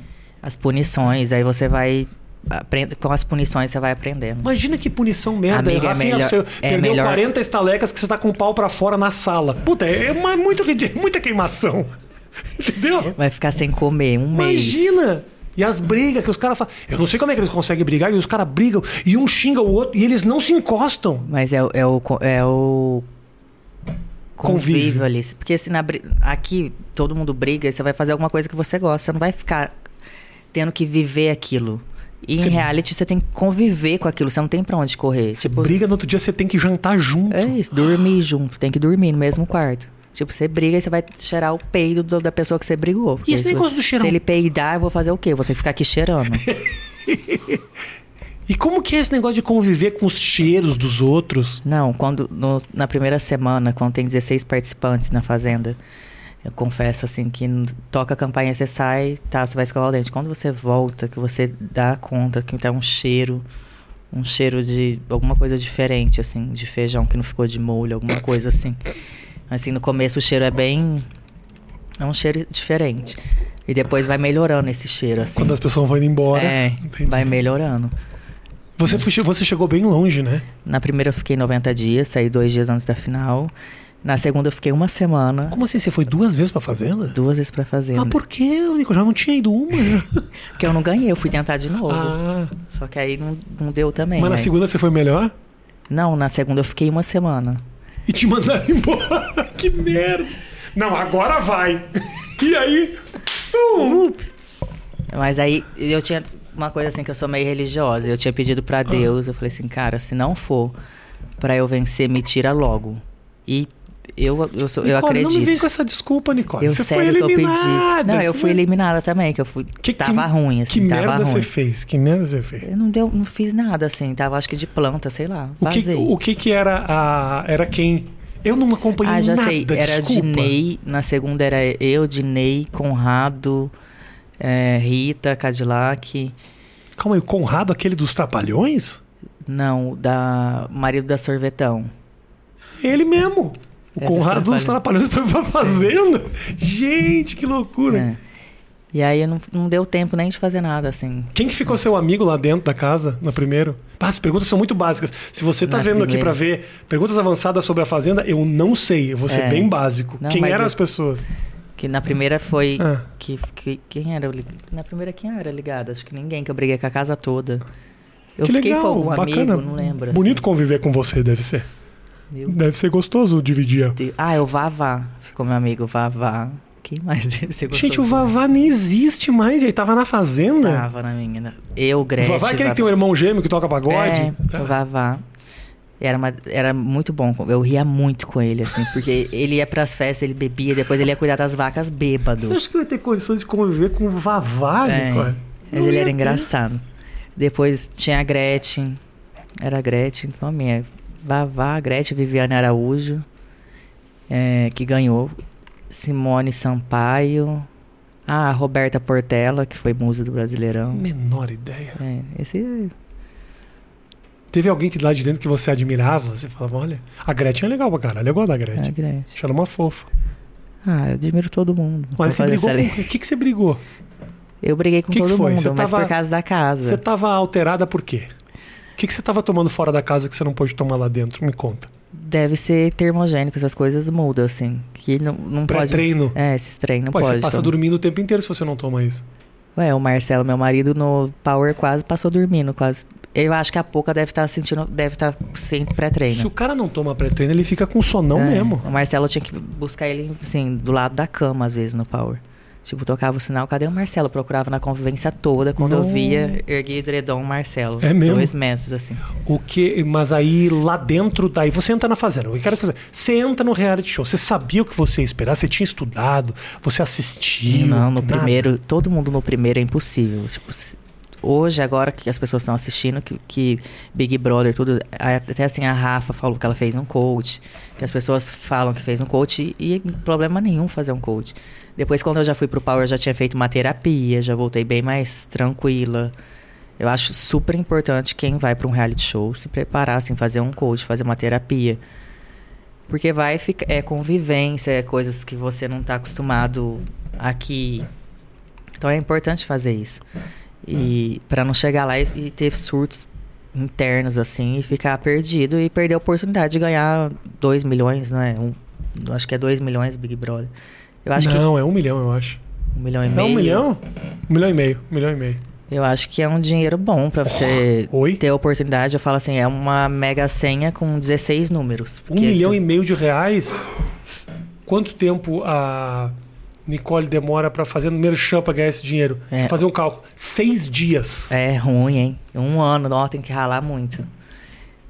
As punições. Aí você vai. Aprende, com as punições você vai aprendendo. Imagina que punição merda. Amiga, é melhor- você é perdeu melhor- 40 estalecas que você tá com o pau pra fora na sala. Puta, é uma, muito, muita queimação. Entendeu? Vai ficar sem comer um mês. Imagina! E as brigas que os caras falam. Eu não sei como é que eles conseguem brigar, e os caras brigam, e um xinga o outro, e eles não se encostam. Mas é, o- é o. É o Convívio. convívio ali. Porque se na, aqui todo mundo briga, e você vai fazer alguma coisa que você gosta. Você não vai ficar tendo que viver aquilo. E em reality você tem que conviver com aquilo, você não tem pra onde correr. Você tipo, briga no outro dia, você tem que jantar junto. é isso, dormir junto, tem que dormir no mesmo quarto. Tipo, você briga e você vai cheirar o peido do- da pessoa que você brigou. E esse negócio do cheirar Se ele peidar, eu vou fazer o quê? Eu vou ter que ficar aqui cheirando. E como que é esse negócio de conviver com os cheiros dos outros? Não, quando no- na primeira semana, quando tem 16 participantes na fazenda, eu confesso assim que toca a campainha, você sai, tá, você vai escovar o dente. Quando você volta, que você dá conta que tá um cheiro, um cheiro de alguma coisa diferente, assim, de feijão que não ficou de molho, alguma coisa assim. Assim, no começo o cheiro é bem. É um cheiro diferente. E depois vai melhorando esse cheiro, assim. Quando as pessoas vão indo embora. É, Entendi. vai melhorando. Você, foi- você chegou bem longe, né? Na primeira eu fiquei 90 dias, saí dois dias antes da final. Na segunda eu fiquei uma semana, Como assim? Você foi duas vezes pra fazenda? duas vezes pra fazenda. Ah, por quê, Nico? Já não tinha ido uma? Porque eu não ganhei, eu fui tentar de novo. ah, Só que aí não, não deu também. mas na né? segunda você foi melhor? Não, na segunda eu fiquei uma semana. E te mandaram embora. que merda. Não, agora vai. E aí? Tum. Mas aí eu tinha uma coisa assim que eu sou meio religiosa. Eu tinha pedido Ah. pra Deus, eu falei assim, cara, se não for pra eu vencer, me tira logo. E eu, eu, sou, eu Nicole, acredito. Não me vem com essa desculpa, Nicole. Eu você foi sério que eu pedi. eliminada. Não, eu fui eliminada também, que eu fui. Que- tava que- ruim, assim, Que merda ruim. você fez? Que merda você fez? Eu não, deu, não fiz nada, assim. Tava, acho que de planta, sei lá. O que, o que que era a... Era quem? Eu não acompanhei ah, já nada, sei. Era desculpa. Dinei. Na segunda era eu, Dinei, Conrado, é, Rita, Cadillac. Calma aí, o Conrado, aquele dos Trapalhões? Não, da marido da Sorvetão. Ele mesmo. O É, Conrado dos Trapalhões foi pra fazenda. Gente, que loucura. É. E aí não, não deu tempo nem de fazer nada, assim. Quem que ficou seu amigo lá dentro da casa, no primeiro? Ah, as perguntas são muito básicas. Se você tá Na vendo aqui primeira. pra ver perguntas avançadas sobre a Fazenda, eu não sei. Eu vou ser É. bem básico. Não, Quem eram eu- as pessoas? Que na primeira foi. Ah. Que, que- quem era? Na primeira, quem era ligado? Acho que ninguém, que eu briguei com a casa toda. Eu que fiquei legal, com algum bacana. amigo, não lembro. assim. Bonito conviver com você, deve ser. Meu Deve ser gostoso dividir. Ah, é o Vavá. Ficou meu amigo, Vavá. Quem mais deve ser Gente, o gostoso? Vavá nem existe mais, ele tava na Fazenda. Tava na minha. Eu, o Gretchen. Vavá é aquele que tem um irmão gêmeo que toca pagode? É, Ah. o Vavá. Era, uma- era muito bom. Eu ria muito com ele, assim, porque ele ia pras festas, ele bebia, depois ele ia cuidar das vacas bêbado. Você acha que eu ia ter condições de conviver com o Vavá, É, Nicole? Mas ele era ter. engraçado. Depois tinha a Gretchen. Era a Gretchen, então a minha. Vavá, Gretchen, Viviane Araújo, é, que ganhou. Simone Sampaio. Ah, a Roberta Portela, que foi musa do Brasileirão. Menor ideia. É, esse Teve alguém que lá de dentro que você admirava? Você falava, olha, a Gretchen é legal pra caralho, eu gosto da é a Gretchen. Gretchen. Acho ela uma fofa. Ah, eu admiro todo mundo. Mas você brigou com... O que, que você brigou? Eu briguei com Que que todo foi? mundo, Você mas tava- por causa da casa. Você tava alterada por quê? O que, que você tava tomando fora da casa que você não pôde tomar lá dentro? Me conta. Deve ser termogênico, essas coisas mudam, assim. Que não, não pode. Pré-treino. É, esses treinos não Pô, pode. você passa tomar. dormindo o tempo inteiro se você não toma isso. Ué, o Marcelo, meu marido, no Power quase passou dormindo, quase. Eu acho que a Pouca deve estar sentindo, deve estar sem pré-treino. Se o cara não toma pré-treino, ele fica com sonão É, mesmo. O Marcelo tinha que buscar ele, assim, do lado da cama, às vezes, no Power. Tipo, tocava o sinal, cadê o Marcelo? Procurava na convivência toda. Quando eu Não. via, erguia edredom Marcelo. É mesmo? Dois meses, assim. O que, mas aí lá dentro, daí você entra na fazenda. Eu quero que você, entra no reality show. Você sabia o que você ia esperar? Você tinha estudado? Você assistiu? Não, no nada? primeiro, todo mundo no primeiro é impossível. Tipo, hoje, agora que as pessoas estão assistindo, que, que Big Brother, tudo, até assim a Rafa falou que ela fez um coach, que as pessoas falam que fez um coach e, e problema nenhum fazer um coach. Depois, quando eu já fui pro Power, eu já tinha feito uma terapia, já voltei bem mais tranquila. Eu acho super importante quem vai para um reality show se preparar, assim, fazer um coach, fazer uma terapia. Porque vai ficar. É convivência, é coisas que você não tá acostumado aqui. Então é importante fazer isso. E para não chegar lá e, e ter surtos internos assim e ficar perdido e perder a oportunidade de ganhar 2 milhões, né? Um, acho que é 2 milhões Big Brother. Eu acho não, é um milhão, eu acho. que um milhão e É meio. um milhão? Um milhão e meio. Um milhão e meio. Eu acho que é um dinheiro bom para você Oi? ter a oportunidade. Eu falo assim, é uma mega senha com 16 números. Um milhão e meio de reais? Quanto tempo a Nicole demora pra fazer no merchan pra ganhar esse dinheiro? É. Fazer um cálculo. Seis dias. É ruim, hein? Um ano, ó, tem que ralar muito.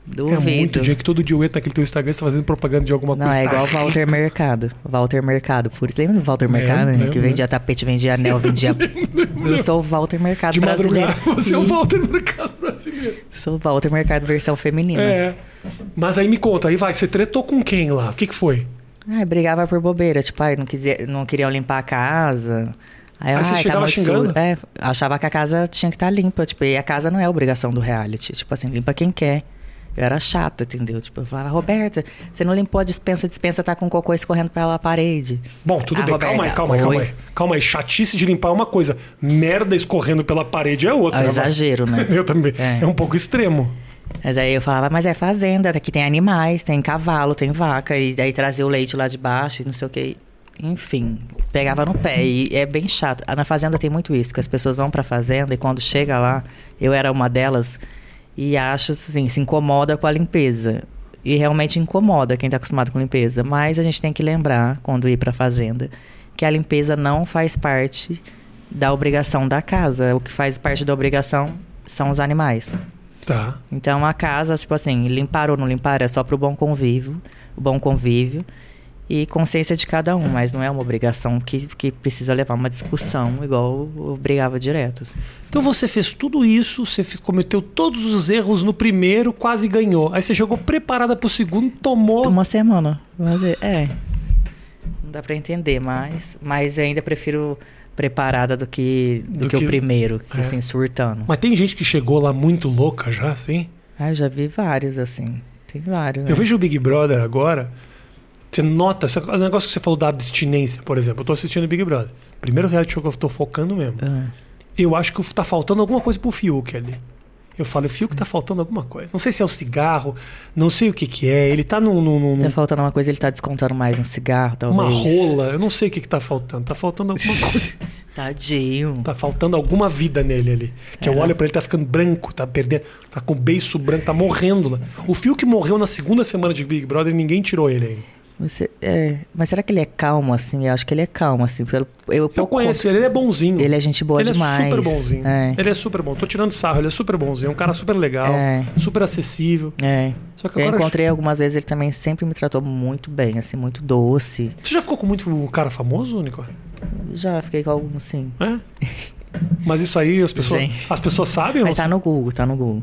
Duvido. É muito dia que todo dia eu entro naquele teu Instagram, você tá fazendo propaganda de alguma Não, coisa. é Tá igual o Walter Mercado. Walter Mercado, por isso. Lembra do Walter Lembro, Mercado? né? lembro, que vendia tapete, vendia anel, vendia. Eu sou o Walter Mercado de brasileiro. você é o Walter Mercado brasileiro. Sou o Walter Mercado versão feminina. É. Mas aí me conta, aí vai, você tretou com quem lá? O que que foi? Ai, brigava por bobeira. Tipo, ai, não, quisia, não queriam limpar a casa. Aí, Aí você ai, chegava xingando? É, achava que a casa tinha que estar limpa. Tipo, e a casa não é obrigação do reality. Tipo assim, limpa quem quer. Eu era chata, entendeu? Tipo, eu falava, Roberta, você não limpou a dispensa, a dispensa tá com cocô escorrendo pela parede. Bom, tudo Ah, bem, calma aí, Roberta, calma aí, calma aí. Calma aí, chatice de limpar é uma coisa, merda escorrendo pela parede é outra. É exagero, né? Eu também. É. É. um pouco extremo. Mas aí eu falava, mas é fazenda, aqui tem animais, tem cavalo, tem vaca, e daí trazia o leite lá de baixo e não sei o que. Enfim, pegava no pé e é bem chato. Ah, Na fazenda tem muito isso, que as pessoas vão pra fazenda e quando chega lá, eu era uma delas e acha assim, se incomoda com a limpeza. E realmente incomoda quem tá acostumado com limpeza. Mas a gente tem que lembrar, quando ir pra fazenda, que a limpeza não faz parte da obrigação da casa. O que faz parte da obrigação são os animais. Tá. Então a casa, tipo assim, limpar ou não limpar é só pro bom convívio, o bom convívio e consciência de cada um, mas não é uma obrigação que, que precisa levar uma discussão igual eu brigava direto. assim. Então você fez tudo isso, você fez- cometeu todos os erros no primeiro, quase ganhou. Aí você jogou preparada pro segundo, tomou. Uma semana. Mas é- é. Não dá pra entender, mas, mas eu ainda prefiro preparada do que, do, Do que, que- o primeiro, que é. assim, surtando. Mas tem gente que chegou lá muito louca já, assim. Ah, eu já vi vários, assim. Tem vários. né? Eu vejo o Big Brother agora. Você nota, o negócio que você falou da abstinência, por exemplo. Eu tô assistindo o Big Brother. Primeiro reality show que eu tô focando mesmo. Ah. Eu acho que tá faltando alguma coisa pro Fiuk ali. Eu falo, o Fiuk tá faltando alguma coisa. Não sei se é o cigarro, não sei o que que é. Ele tá num, num- num- Tá faltando uma coisa, ele tá descontando mais um cigarro, uma talvez. rola. Eu não sei o que que tá faltando. Tá faltando alguma coisa. Tadinho. Tá faltando alguma vida nele ali. Que eu É. olho pra ele, tá ficando branco, tá perdendo, tá com o beiço branco, tá morrendo lá. O Fiuk morreu na segunda semana de Big Brother ninguém tirou ele ainda. Você, é, mas será que ele é calmo, assim? Eu acho que ele é calmo, assim. Pelo, eu Eu conheço ele, ele é bonzinho. Ele é gente boa ele demais. é super bonzinho. É. Ele é super bom. Tô tirando sarro, ele é super bonzinho. É um cara super legal, É. super acessível. É. Só que Eu encontrei algumas vezes, ele também sempre me tratou muito bem, assim, muito doce. Você já ficou com muito cara famoso, Nicole? Já fiquei com alguns, sim. É? Mas isso aí as pessoas, as pessoas sabem? Mas tá no Google, tá no Google.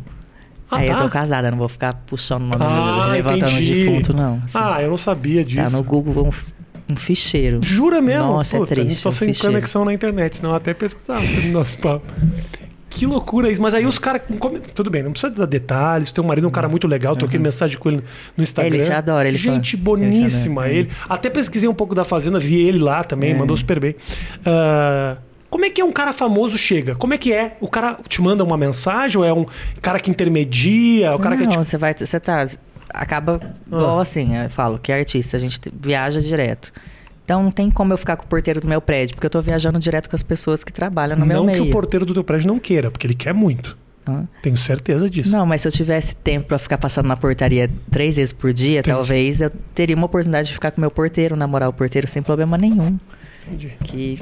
Ah, Aí eu tá? tô casada, não vou ficar puxando o nome, Ah, levantando entendi. defunto, não. assim. Ah, eu não sabia disso. tá no Google um, um ficheiro. Jura mesmo? Nossa, é Puta, triste, Não tô um sem ficheiro. conexão na internet, senão eu até pesquisava no nosso papo. Que loucura isso. Mas aí os caras. Tudo bem, não precisa dar detalhes. Teu marido é um cara muito legal. Troquei mensagem com ele no Instagram. Ele te adora, ele fala. Gente Ele te boníssima. adora, Ele, Até pesquisei um pouco da Fazenda, vi ele lá também, É. mandou super bem. Ah, como é que é um cara famoso chega? Como é que é? O cara te manda uma mensagem ou é um cara que intermedia? O cara não, que tipo. você vai, você tá, acaba igual assim, eu falo que é artista, a gente te- viaja direto. Então não tem como eu ficar com o porteiro do meu prédio, porque eu tô viajando direto com as pessoas que trabalham no meu Não meio. que o porteiro do teu prédio não queira, porque ele quer muito. Tenho certeza disso. Não, mas se eu tivesse tempo pra ficar passando na portaria três vezes por dia, Entendi. talvez eu teria uma oportunidade de ficar com o meu porteiro, namorar o porteiro sem problema nenhum. Entendi. Que,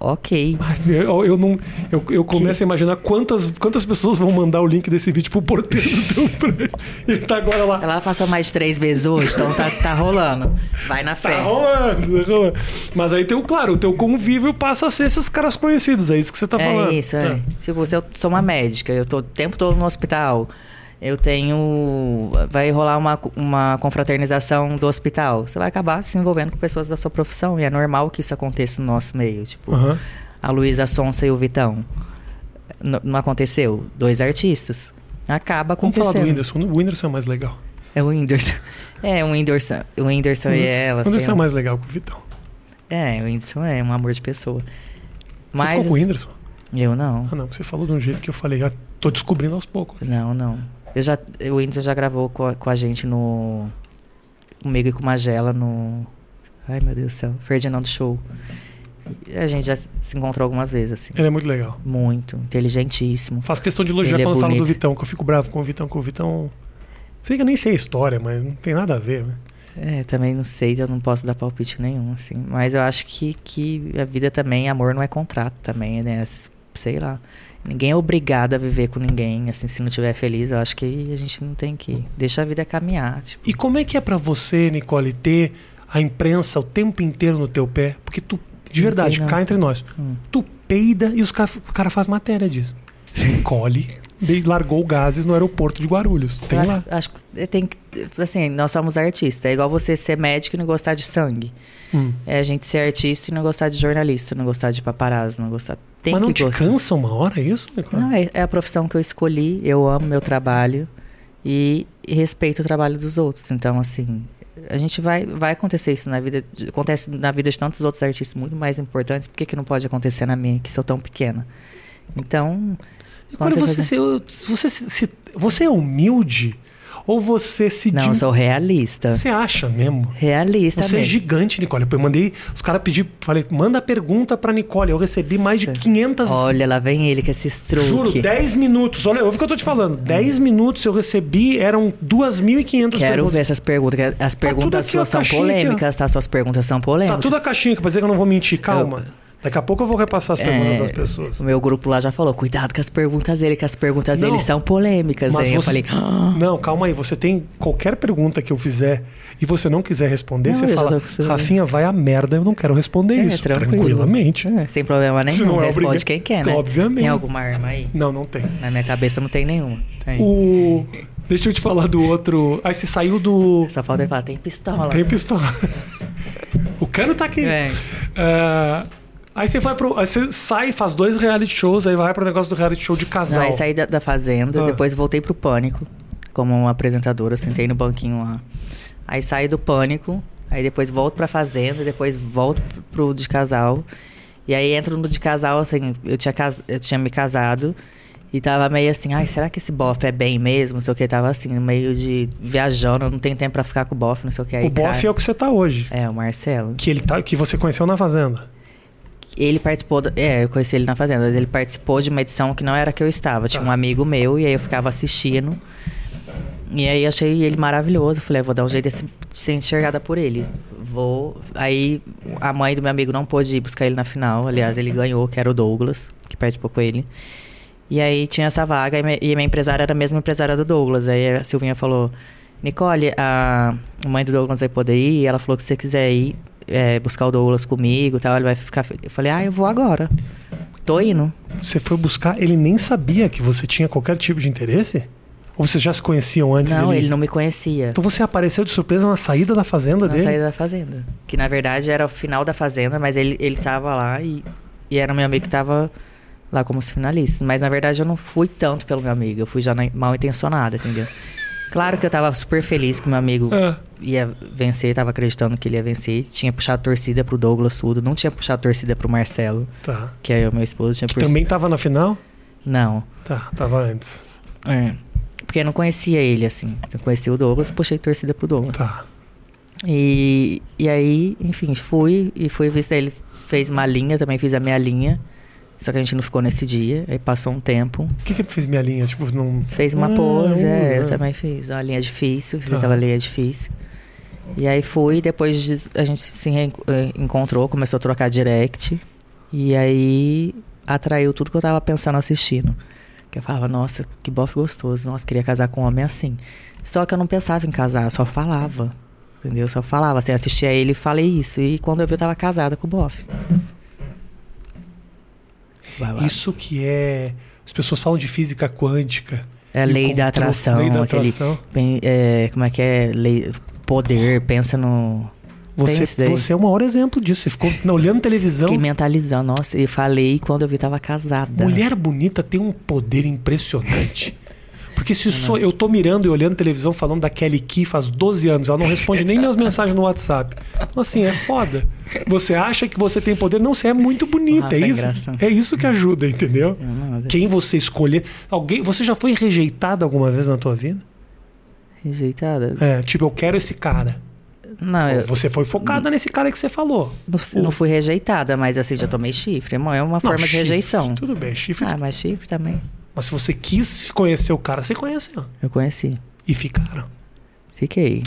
ok. Eu, eu não. Eu, eu começo a imaginar quantas, quantas pessoas vão mandar o link desse vídeo pro porteiro do teu prédio. Ele tá agora lá. Ela passou mais três vezes hoje, então tá, tá rolando. Vai na fé. Tá rolando, tá rolando. Mas aí tem o, claro, o teu convívio passa a ser esses caras conhecidos, é isso que você tá falando. É isso, é. Tá. Tipo, se eu sou uma médica, eu tô o tempo todo no hospital. Eu tenho. Vai rolar uma, uma confraternização do hospital. Você vai acabar se envolvendo com pessoas da sua profissão. E é normal que isso aconteça no nosso meio. Tipo, Aham. a Luísa Sonsa e o Vitão. N- não aconteceu? Dois artistas. Acaba Vamos acontecendo. falar do Whindersson. O Whindersson é mais legal. É o Whindersson. É, o Whindersson. O Whindersson e ela. O Whindersson sei é mais legal que o Vitão. É, o Whindersson é um amor de pessoa. Você ficou com o Whindersson? Eu não. Ah, não. Você falou de um jeito que eu falei, ah, tô descobrindo aos poucos. Não, não. Eu já, o Whindersson já gravou com a, com a gente no. Comigo e com o Magela no. Ai, meu Deus do céu. Ferdinando Show. A gente já se encontrou algumas vezes, assim. Ele é muito legal. Muito. Inteligentíssimo. Faço questão de elogiar Ele é quando falo do. Vitão, que eu fico bravo com o Vitão, com o Vitão. Sei que eu nem sei a história, mas não tem nada a ver, né? É, também não sei, eu não posso dar palpite nenhum, assim. Mas eu acho que, que a vida também, amor não é contrato também, né? Sei lá. Ninguém é obrigado a viver com ninguém. Assim, se não estiver feliz, eu acho que a gente não tem que. Deixa a vida caminhar. Tipo. E como é que é para você, Nicole, ter a imprensa o tempo inteiro no teu pé? Porque tu, de verdade, cá entre nós, hum. tu peida e os caras cara fazem matéria disso. Nicole largou gases no aeroporto de Guarulhos. Tem acho, lá. Acho que tem que. Assim, nós somos artistas. É igual você ser médico e não gostar de sangue. Hum. É a gente ser artista e não gostar de jornalista, não gostar de paparazzo, não gostar. Tem Mas não te gostar. cansa uma hora isso? Não, é, é, a profissão que eu escolhi. Eu amo meu trabalho e, respeito o trabalho dos outros. Então, assim, a gente vai, vai acontecer isso na vida. Acontece na vida de tantos outros artistas muito mais importantes. Por que, que não pode acontecer na minha, que sou tão pequena? Então, e quando você, se, você, se, você é humilde ou você se. Não, eu sou realista. Você acha mesmo? Realista Você mesmo. é gigante, Nicole. Eu mandei. Os caras pediram. Falei, manda pergunta pra Nicole. Eu recebi mais de 500. Olha, lá vem ele que esse truque. Juro, 10 minutos. Olha, ouve o que eu tô te falando. 10 minutos eu recebi, eram 2.500 perguntas. Quero ver essas perguntas. As tá perguntas tá suas são polêmicas, tá? Suas perguntas são polêmicas. Tá tudo a caixinha, pra dizer que eu não vou mentir. Calma. Eu... Daqui a pouco eu vou repassar as perguntas é, das pessoas. O meu grupo lá já falou: cuidado com as perguntas dele, que as perguntas não, dele são polêmicas. Aí você... eu falei: ah. não, calma aí. Você tem qualquer pergunta que eu fizer e você não quiser responder, não, você fala: Rafinha, vai a merda, eu não quero responder é, isso. Tranquilo. Tranquilamente. É, sem problema nenhum. Não é Responde quem quer, né? Obviamente. Tem alguma arma aí? Não, não tem. Na minha cabeça não tem nenhuma. Tem. O. Deixa eu te falar do outro. Aí você saiu do. Só falta ele falar: tem pistola. Tem pistola. o cano tá aqui. É. Uh, Aí você vai pro. Aí você sai, faz dois reality shows, aí vai pro negócio do reality show de casal. Não, aí saí da, da Fazenda, ah. depois voltei pro Pânico, como uma apresentadora, sentei no banquinho lá. Aí saí do Pânico, aí depois volto pra Fazenda, depois volto pro de casal. E aí entro no de casal, assim, eu tinha, cas... eu tinha me casado. E tava meio assim, ai, será que esse bofe é bem mesmo? Não sei o que, tava assim, meio de viajando, não tem tempo pra ficar com o bofe, não sei o que. Aí, o bofe é o que você tá hoje. É, o Marcelo. Que ele tá, que você conheceu na Fazenda. Ele participou. Do, é, eu conheci ele na Fazenda. Ele participou de uma edição que não era que eu estava. Tinha um amigo meu e aí eu ficava assistindo. E aí achei ele maravilhoso. Falei, ah, vou dar um jeito de ser enxergada por ele. Vou. Aí a mãe do meu amigo não pôde ir buscar ele na final. Aliás, ele ganhou, que era o Douglas, que participou com ele. E aí tinha essa vaga e minha empresária era a mesma empresária do Douglas. Aí a Silvinha falou: Nicole, a mãe do Douglas vai poder ir. E ela falou que se você quiser ir, é, buscar o Douglas comigo tal, ele vai ficar. Eu falei, ah, eu vou agora. Tô indo. Você foi buscar, ele nem sabia que você tinha qualquer tipo de interesse? Ou vocês já se conheciam antes Não, dele? ele não me conhecia. Então você apareceu de surpresa na saída da fazenda na dele? Na saída da fazenda. Que na verdade era o final da fazenda, mas ele, ele tava lá e, e era meu amigo que tava lá como finalista. Mas na verdade eu não fui tanto pelo meu amigo, eu fui já mal intencionada, entendeu? Claro que eu tava super feliz que meu amigo é. ia vencer, tava acreditando que ele ia vencer. Tinha puxado torcida pro Douglas tudo, não tinha puxado torcida pro Marcelo. Tá. Que é o meu esposo. Tinha que também tava na final? Não. Tá, tava antes. É. Porque eu não conhecia ele, assim. Eu conhecia o Douglas, puxei torcida pro Douglas. Tá. E, e aí, enfim, fui e fui se ele fez uma linha, também fiz a minha linha. Só que a gente não ficou nesse dia, aí passou um tempo. O que que ele fez minha linha? Tipo, não... Fez uma ah, pose, é, eu também fiz. Uma linha difícil, fiz tá. aquela linha difícil. E aí fui, depois a gente se eh, encontrou, começou a trocar direct. E aí atraiu tudo que eu tava pensando assistindo. Que eu falava, nossa, que bofe gostoso. Nossa, queria casar com um homem assim. Só que eu não pensava em casar, só falava. Entendeu? Só falava. Assim, assistia ele e falei isso. E quando eu vi, eu tava casada com o bofe. Isso que é. As pessoas falam de física quântica. É a lei da atração. Lei da atração. Aquele, é, como é que é? Lei, poder, pensa no. Você, você é o maior exemplo disso. Você ficou não, olhando televisão. Fiquei mentalizando. Nossa, eu falei quando eu vi, tava casada. Mulher bonita tem um poder impressionante. Porque se sou, eu tô mirando e olhando televisão falando da Kelly Key faz 12 anos, ela não responde nem minhas mensagens no WhatsApp. Então, assim, é foda. Você acha que você tem poder? Não, você é muito bonita. é isso, é isso que ajuda, entendeu? Quem você escolher. Alguém, você já foi rejeitada alguma vez na tua vida? Rejeitada? É, tipo, eu quero esse cara. Não, eu... Você foi focada nesse cara que você falou. Não, não fui rejeitada, mas assim, já tomei chifre. É uma não, forma chifre, de rejeição. Tudo bem, chifre. Ah, mas chifre também. Mas se você quis conhecer o cara, você conheceu. Eu conheci. E ficaram. Fiquei.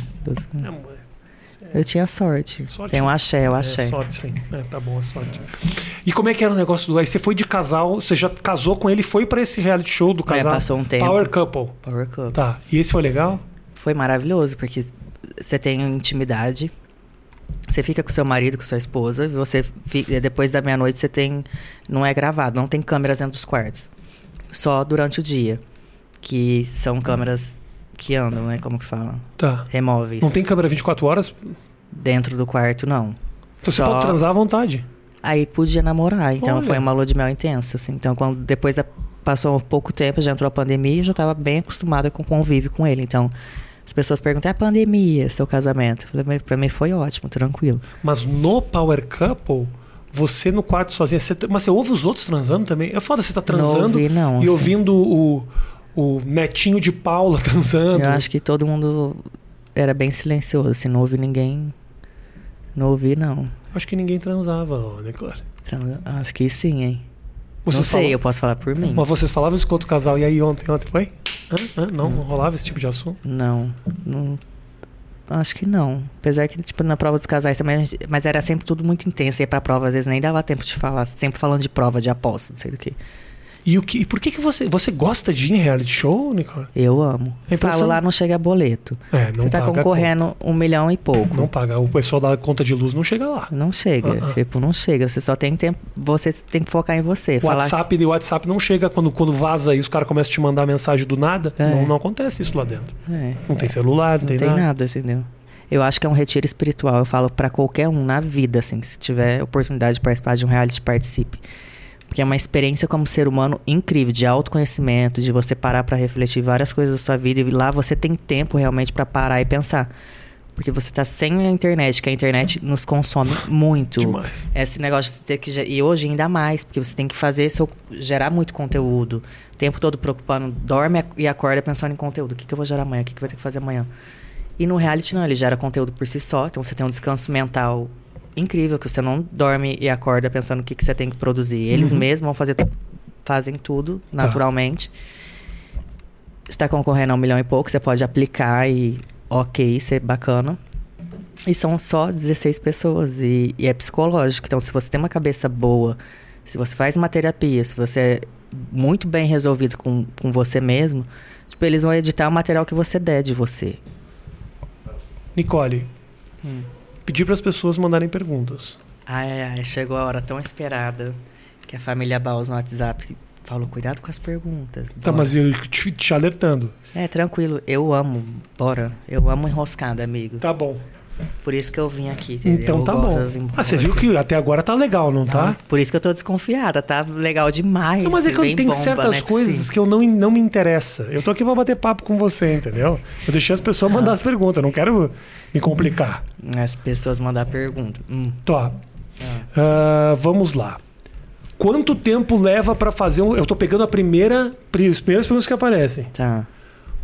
É, eu tinha sorte. sorte Tem um axé, o axé. É, sorte, sim. É, tá bom, a sorte. E como é que era o negócio do. Aí você foi de casal, você já casou com ele e foi pra esse reality show do É, casal? passou um tempo. Power Couple. Power Cup. Tá. E esse foi legal? Foi maravilhoso, porque você tem intimidade. Você fica com seu marido, com sua esposa. Você fi- depois da meia-noite você tem. Não é gravado, não tem câmeras dentro dos quartos. Só durante o dia. Que são câmeras que andam, né? Como que fala? Tá. Remóveis. Não tem câmera 24 horas? Dentro do quarto, não. Então você Só- pode transar à vontade. Aí podia namorar, então Olha. foi uma lua de mel intensa, assim. Então, quando depois da, passou um pouco tempo, já entrou a pandemia, eu já estava bem acostumada com o convívio com ele. Então, as pessoas perguntam, é a pandemia, seu casamento? Eu falei, "Mas Pra mim foi ótimo, tranquilo. Mas no Power Couple, você no quarto sozinha. Você, mas você ouve os outros transando também? É foda, você tá transando Não ouvi, não. e assim. ouvindo o, o netinho de Paula transando. Eu acho que todo mundo era bem silencioso, assim, não ouvi ninguém. Não ouvi, não. Acho que ninguém transava, ó, né, Clara? Trans- Acho que sim, hein? não sei, falam- eu posso falar por mim. Mas vocês falavam isso com outro casal, e aí ontem, ontem foi? Hã? Hã? Não, não rolava esse tipo de assunto? Não, não. Acho que não. Apesar que, tipo, na prova dos casais também, mas era sempre tudo muito intenso. Ia pra prova, às vezes nem dava tempo de falar. Sempre falando de prova, de aposta, não sei do que. E, o que, e por que, que você. Você gosta de ir em reality show, Nicole? Eu amo. É Falo lá, não chega boleto. É, não Você tá concorrendo um milhão e pouco. Não paga. O pessoal da conta de luz não chega lá. Não chega, Ah, ah. tipo, não chega. Você só tem tempo, você tem que focar em você. O WhatsApp, o WhatsApp não chega quando, quando vaza e os caras começam a te mandar mensagem do nada. É. Não, não acontece isso lá dentro. É, Não tem celular, não, não tem, tem nada. nada, entendeu? Eu acho que é um retiro espiritual. Eu falo pra qualquer um na vida, assim, se tiver oportunidade de participar de um reality, participe. Porque é uma experiência como ser humano incrível, de autoconhecimento, de você parar pra refletir várias coisas da sua vida e lá você tem tempo realmente pra parar e pensar. Porque você tá sem a internet, que a internet nos consome muito. Demais. Esse negócio de ter que. E hoje ainda mais, porque você tem que fazer seu. gerar muito conteúdo. O tempo todo preocupando, dorme e acorda pensando em conteúdo. O que, que eu vou gerar amanhã? O que, que vai ter que fazer amanhã? E no reality não, ele gera conteúdo por si só, então você tem um descanso mental incrível, que você não dorme e acorda pensando o que, que você tem que produzir. Eles Uhum. mesmos vão fazer. fazem tudo naturalmente. Você está concorrendo a um milhão e pouco, você pode aplicar e ok, ser bacana. E são só 16 pessoas e, e é psicológico. Então, se você tem uma cabeça boa, se você faz uma terapia, se você é muito bem resolvido com, com você mesmo, tipo, eles vão editar o material que você der de você. Nicole, Hum. Pedir para as pessoas mandarem perguntas. Ai, ai, chegou a hora tão esperada que a família Baus no WhatsApp falou: cuidado com as perguntas. Tá, bora." mas eu te, te alertando. É, tranquilo, eu amo, bora. Eu amo enroscada, amigo. Tá bom. Por isso que eu vim aqui, entendeu? Então Eu tá bom. Ah, você viu que até agora tá legal, não tá? Nossa, Por isso que eu tô desconfiada, tá legal demais. Não, mas é que tem bomba, certas não é coisas que eu não, não me interessa. Eu tô aqui pra bater papo com você, entendeu? Eu deixei as pessoas mandar as perguntas, eu não quero me complicar. As pessoas mandar pergunta. Hum. Tá. Ah, vamos lá. Quanto tempo leva pra fazer um. Eu tô pegando a primeira. primeiras perguntas que aparecem. Tá.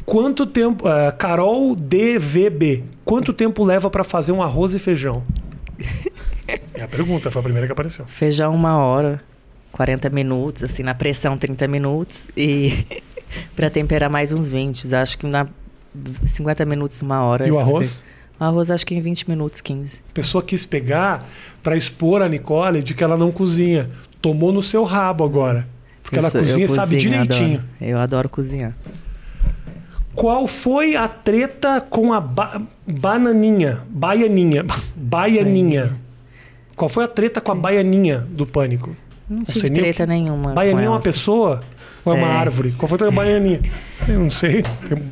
Quanto tempo. ah, Carol DVB. Quanto tempo leva pra fazer um arroz e feijão? É a pergunta, foi a primeira que apareceu. Feijão uma hora, 40 minutos, assim, na pressão 30 minutos. E pra temperar mais uns 20. Acho que na 50 minutos, uma hora. E o arroz? você- O arroz acho que em 20 minutos, 15. A pessoa quis pegar pra expor a Nicole de que ela não cozinha. Tomou no seu rabo agora. Porque Eu ela sou- cozinha e sabe cozinho, direitinho. adoro. Eu adoro cozinhar. Qual foi a treta com a ba- bananinha? Baianinha. Baianinha. Qual foi a treta com a baianinha do pânico? Não tive o treta nenhuma. Baianinha é uma elas. pessoa ou é uma É. árvore? Qual foi a baianinha? Eu não sei.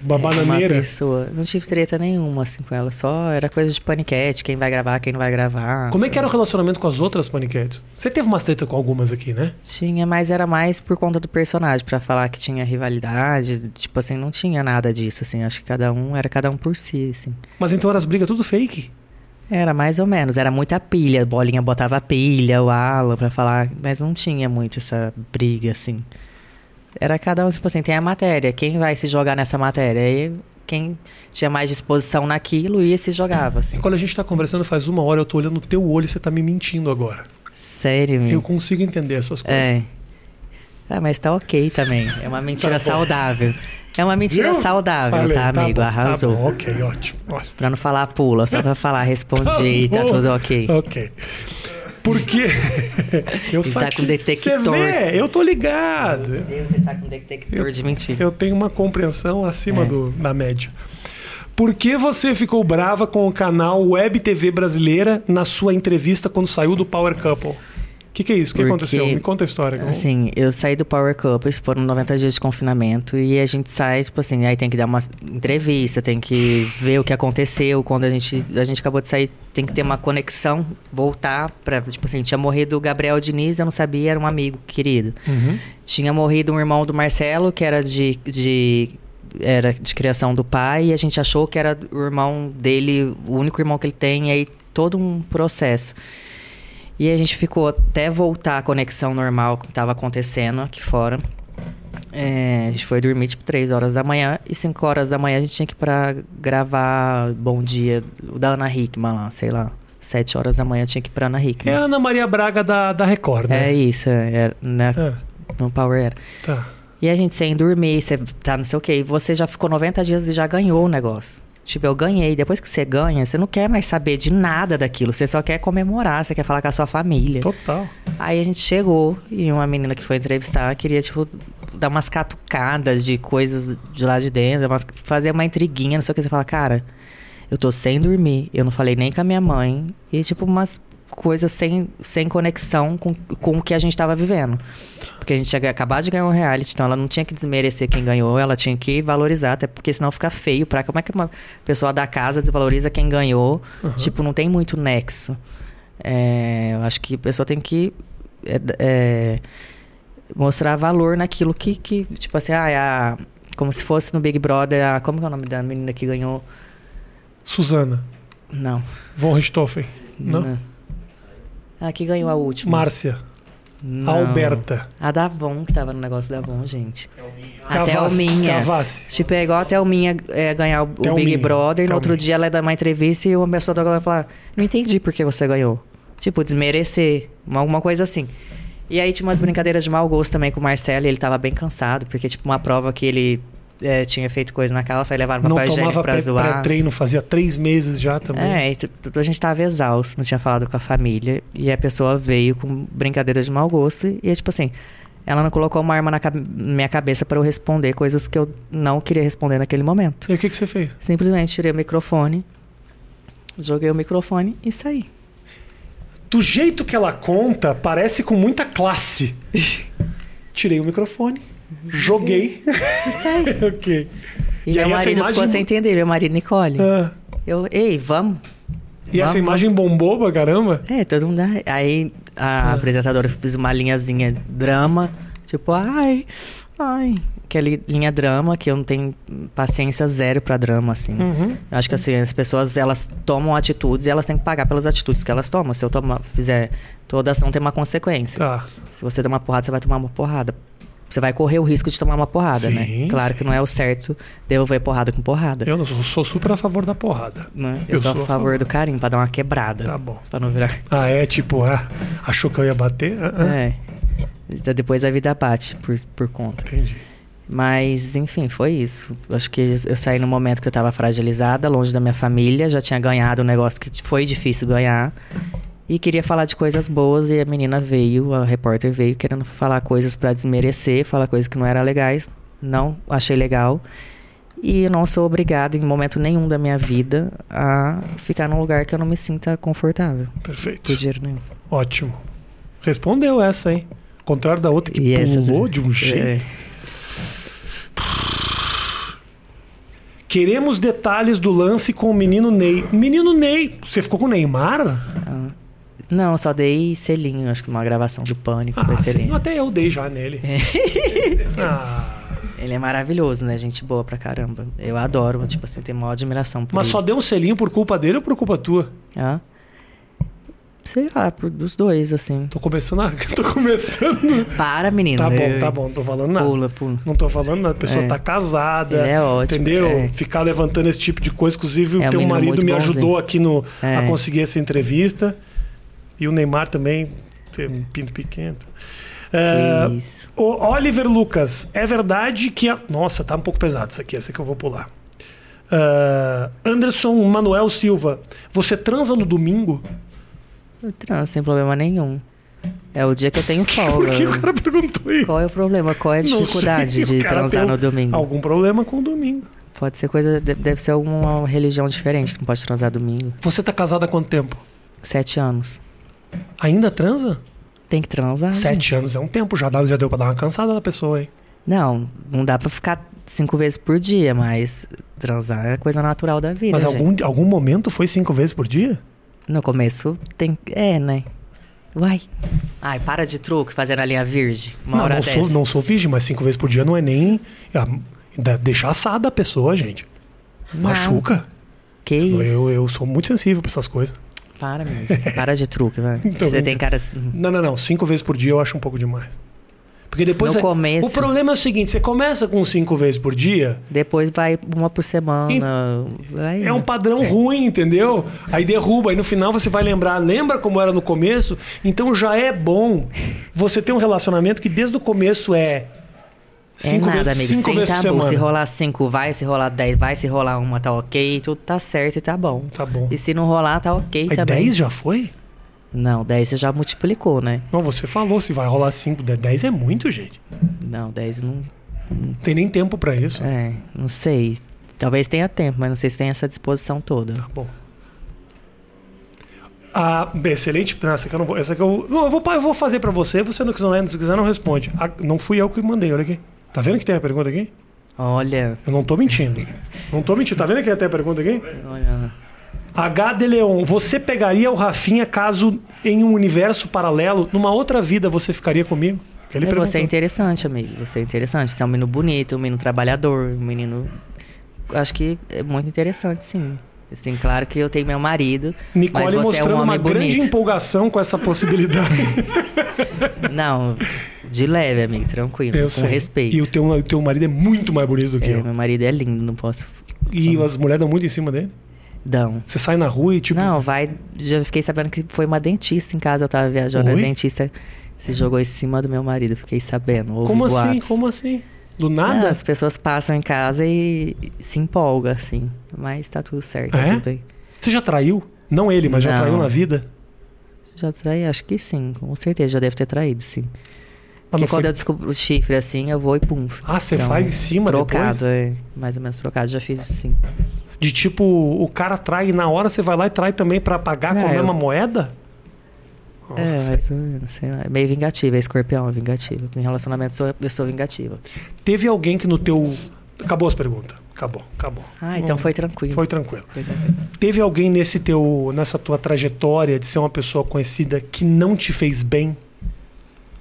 Uma Uma bananeira. pessoa. Não tive treta nenhuma, assim, com ela. Só era coisa de paniquete, quem vai gravar, quem não vai gravar. Como é que era o relacionamento com as outras paniquetes? Você teve umas treta com algumas aqui, né? Tinha, mas era mais por conta do personagem, pra falar que tinha rivalidade. Tipo assim, não tinha nada disso, assim. Acho que cada um era cada um por si, assim. Mas então eram as brigas tudo fake. Era mais ou menos, era muita pilha. Bolinha botava pilha, o Alan, pra falar. Mas não tinha muito essa briga, assim. Era cada um, tipo assim, tem a matéria. Quem vai se jogar nessa matéria? Aí quem tinha mais disposição naquilo ia e se jogava, assim. E quando a gente tá conversando faz uma hora, eu tô olhando no teu olho e você tá me mentindo agora. Sério, Eu meu. consigo entender essas coisas. É. Ah, mas tá ok também. É uma mentira Tá saudável. É uma mentira Viu? saudável, Falei, tá, amigo? bom, Arrasou. Tá bom, ok, ótimo. ótimo. Pra não falar pula, só pra falar respondi, tá, bom. tudo ok. Ok. Porque. eu Ele tá com detector. Você vê, eu tô ligado. Meu Deus, ele tá com detector de mentira. Eu tenho uma compreensão acima É. do, da média. Por que você ficou brava com o canal Web TV Brasileira na sua entrevista quando saiu do Power Couple? O que, que é isso? O que Porque, aconteceu? Me conta a história. Assim, eu saí do Power Couples, foram 90 dias de confinamento, e a gente sai, tipo assim, aí tem que dar uma entrevista, tem que ver o que aconteceu quando a gente, a gente acabou de sair, tem que ter uma conexão, voltar pra, tipo assim, tinha morrido o Gabriel Diniz, eu não sabia, era um amigo querido. Uhum. Tinha morrido um irmão do Marcelo, que era de, de era de criação do pai, e a gente achou que era o irmão dele, o único irmão que ele tem, e aí todo um processo. E a gente ficou até voltar a conexão normal que estava acontecendo aqui fora. É, a gente foi dormir tipo 3 horas da manhã e 5 horas da manhã a gente tinha que ir pra gravar Bom Dia, da Ana Hickman lá, sei lá. 7 horas da manhã tinha que ir pra Ana É Hickman. a Ana Maria Braga da, da Record, É, né? isso, é, né, É, no Power era. tá. E a gente sem dormir, você tá não sei o quê, e você já ficou 90 dias e já ganhou o negócio. Tipo, eu ganhei. Depois que você ganha, você não quer mais saber de nada daquilo. Você só quer comemorar, você quer falar com a sua família. Total. Aí a gente chegou e uma menina que foi entrevistar queria, tipo, dar umas catucadas de coisas de lá de dentro, fazer uma intriguinha, não sei o que. Você fala, cara, eu tô sem dormir, eu não falei nem com a minha mãe. E, tipo, umas coisas sem, sem conexão com, com o que a gente tava vivendo. Porque a gente tinha acabado de ganhar um reality, então ela não tinha que desmerecer quem ganhou, ela tinha que valorizar, até porque senão fica feio pra. Como é que uma pessoa da casa desvaloriza quem ganhou? Tipo, não tem muito nexo. É, eu acho que a pessoa tem que é, é, mostrar valor naquilo que, que tipo assim, ah, é a, como se fosse no Big Brother, a, como é o nome da menina que ganhou? Suzana. Não. Von Richthofen. Não? A que ganhou a última. Márcia. Não. Alberta. A da Von, que tava no negócio da Von, gente. A Cavassi. Thelminha. Cavassi. Tipo, é igual a Thelminha é, ganhar o, o Thelminha. Big Brother, e no outro Thelminha. dia ela dá uma entrevista e uma pessoa da Globo vai falar: Não entendi por que você ganhou. Tipo, desmerecer, uma- alguma coisa assim. E aí tinha umas brincadeiras de mau gosto também com o Marcelo, e ele tava bem cansado, porque, tipo, uma prova que ele é, tinha feito coisa na calça, aí levaram papel higiênico pra pré- zoar. pré-treino, fazia três meses já também. É, e a gente tava exausto, não tinha falado com a família. E a pessoa veio com brincadeiras de mau gosto. E é tipo assim, ela não colocou uma arma na minha cabeça pra eu responder coisas que eu não queria responder naquele momento. E o que, que você fez? Simplesmente tirei o microfone, joguei o microfone e saí. Do jeito que ela conta, parece com muita classe. Tirei o microfone, joguei. E saí. ok. E, E meu aí essa marido imagem- ficou sem entender, meu marido Nicole. Ah, Eu, ei, vamos. e essa Vamos, imagem bombou pra caramba? É, todo mundo. Aí a Ah. apresentadora fez uma linhazinha drama, tipo, ai, ai. Aquela linha drama que eu não tenho paciência zero pra drama, assim. Uhum. Eu acho que assim, as pessoas elas tomam atitudes e elas têm que pagar pelas atitudes que elas tomam. Se eu tomar, fizer. Toda ação tem uma consequência. Tá. Se você der uma porrada, você vai tomar uma porrada. Você vai correr o risco de tomar uma porrada, Sim, né? Claro sim. que não é o certo devolver porrada com porrada. Eu não sou, sou super a favor da porrada. né? eu, eu sou, a favor favor. do carinho, pra dar uma quebrada. Tá bom. Pra não virar. Ah, é? Tipo, ah, achou que eu ia bater? Ah, ah. É. Então, Depois a vida bate por, por conta. Entendi. Mas, enfim, foi isso. Acho que eu saí no momento que eu tava fragilizada, longe da minha família, já tinha ganhado um negócio que foi difícil ganhar. E queria falar de coisas boas e a menina veio, a repórter veio querendo falar coisas pra desmerecer, falar coisas que não eram legais. Não achei legal. E eu não sou obrigada em momento nenhum da minha vida a ficar num lugar que eu não me sinta confortável. Perfeito. Por dinheiro nenhum. Ótimo. Respondeu essa, hein? Ao contrário da outra que E essa- pulou de um jeito. É. Queremos detalhes do lance com o menino Ney. Menino Ney, você ficou com o Neymar? Ah, Não, só dei selinho, acho que uma gravação do Pânico Ah, sim. Até eu dei já nele. Ah, Ele é maravilhoso, né? Gente boa pra caramba. Eu adoro, tipo assim, tenho maior admiração por mas ele. só deu um selinho por culpa dele ou por culpa tua? Hã? Sei lá, por, dos dois, assim. Tô começando a... Tô começando... Para, menino. Tá bom, tá bom. Não tô falando nada. Pula, pula. Não tô falando nada. A pessoa É. tá casada. Ele é ótimo, Entendeu? é. Ficar levantando esse tipo de coisa. Inclusive, É o teu marido me bonzinho. ajudou aqui no, É. a conseguir essa entrevista. E o Neymar também, tem pinto pequeno. É, Que isso. o Oliver Lucas, é verdade que a... Nossa, tá um pouco pesado isso aqui, essa que eu vou pular. É, Anderson Manuel Silva, você transa no domingo? Eu transo sem problema nenhum. É o dia que eu tenho folga. Por que o cara perguntou isso? Qual é o problema? Qual é a dificuldade sei, de transar no domingo? Algum problema com o domingo. Pode ser coisa. de- Deve ser alguma religião diferente que não pode transar domingo. Você tá casada há quanto tempo? Sete anos. Ainda transa? Tem que transar. gente. Sete anos é um tempo, já, dá- já deu pra dar uma cansada da pessoa, hein? Não, não dá pra ficar cinco vezes por dia, mas transar é coisa natural da vida. Mas gente. algum, algum momento foi cinco vezes por dia? No começo tem. É, né? Uai. Ai, para de truque fazendo a linha virgem. Uma não, hora não dessa. sou, não sou virgem, mas cinco vezes por dia não é nem. ah, dá- deixar assada a pessoa, gente. Não. Machuca. Que isso? Eu, eu sou muito sensível pra essas coisas. Para mesmo. Para de truque, vai. Então, Você tem cara. Não, não, não. Cinco vezes por dia eu acho um pouco demais. Porque depois. No é- começo. O problema é o seguinte: você começa com cinco vezes por dia, Depois vai uma por semana. Vai. é um padrão ruim, entendeu? Aí derruba, aí no final você vai lembrar, lembra como era no começo? Então já é bom você ter um relacionamento que desde o começo é. É Cinco nada, vezes, amigo. cinco Sem vezes. Se rolar cinco, vai. Se rolar dez, vai. Se rolar uma, tá ok. Tudo tá certo e tá bom. Tá bom. E se não rolar, tá ok Aí também. 10 já foi? Não, 10 você já multiplicou, né? Não, você falou se vai rolar 5, 10 é muito, gente. Não, 10 não. Não tem nem tempo pra isso. É, não sei. Talvez tenha tempo, mas não sei se tem essa disposição toda. Tá bom. Ah, excelente. Não, Essa aqui eu não vou. Essa aqui eu, não, eu, vou, eu vou fazer pra você. Você não quiser, se quiser, não responde. Ah, não fui eu que mandei, olha aqui. Tá vendo que tem a pergunta aqui? Olha. Eu não tô mentindo. Não tô mentindo. Tá vendo que tem a pergunta aqui? Olha. H. de Leon, você pegaria o Rafinha caso em um universo paralelo, numa outra vida, você ficaria comigo? Que ele Você é interessante, amigo. Você é interessante. Você é um menino bonito, um menino trabalhador, um menino. Acho que é muito interessante, sim. Assim, claro que eu tenho meu marido. Nicole mas você é mostrando um uma homem grande bonito. empolgação com essa possibilidade. Não, de leve, amigo, tranquilo. Eu com sei. respeito. E o teu, o teu marido é muito mais bonito do que É, eu. meu marido é lindo, não posso. E as mulheres dão muito em cima dele. Dão. Você sai na rua e tipo. Não, vai. Já fiquei sabendo que foi uma dentista em casa, eu tava viajando. A Oi? dentista se jogou em cima do meu marido, fiquei sabendo. como assim? boatos. Como assim? Do Não, nada? as pessoas passam em casa e se empolgam, assim. Mas tá tudo certo, É? tudo bem. Você já traiu? Não ele, mas já Não. traiu na vida? Já traí? Acho que sim, com certeza. Já deve ter traído, sim. Porque quando foi- eu descubro o chifre assim, eu vou e pum. Ah, você Então, faz em cima Trocado, depois? é. Mais ou menos trocado, já fiz assim. De tipo, o cara trai e na hora você vai lá e trai também pra pagar com a eu- mesma moeda? Nossa, é, ou menos, sei lá. É meio vingativa, é escorpião, é vingativa. Em relacionamento eu sou, eu sou vingativa. Teve alguém que no teu. Acabou as perguntas. Acabou, acabou. Ah, então Não- foi tranquilo. Foi tranquilo. Foi tranquilo. Teve alguém nesse teu, nessa tua trajetória de ser uma pessoa conhecida que não te fez bem?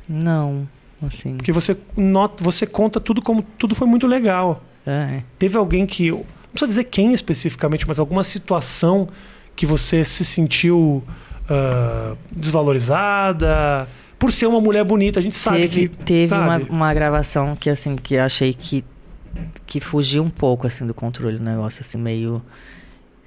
Não, assim. Porque você nota, você conta tudo como tudo foi muito legal. É. Teve alguém que, não precisa dizer quem especificamente, mas alguma situação que você se sentiu ah, desvalorizada por ser uma mulher bonita. A gente sabe teve que teve uma, sabe? uma gravação que assim que achei que que fugiu um pouco assim do controle do negócio assim meio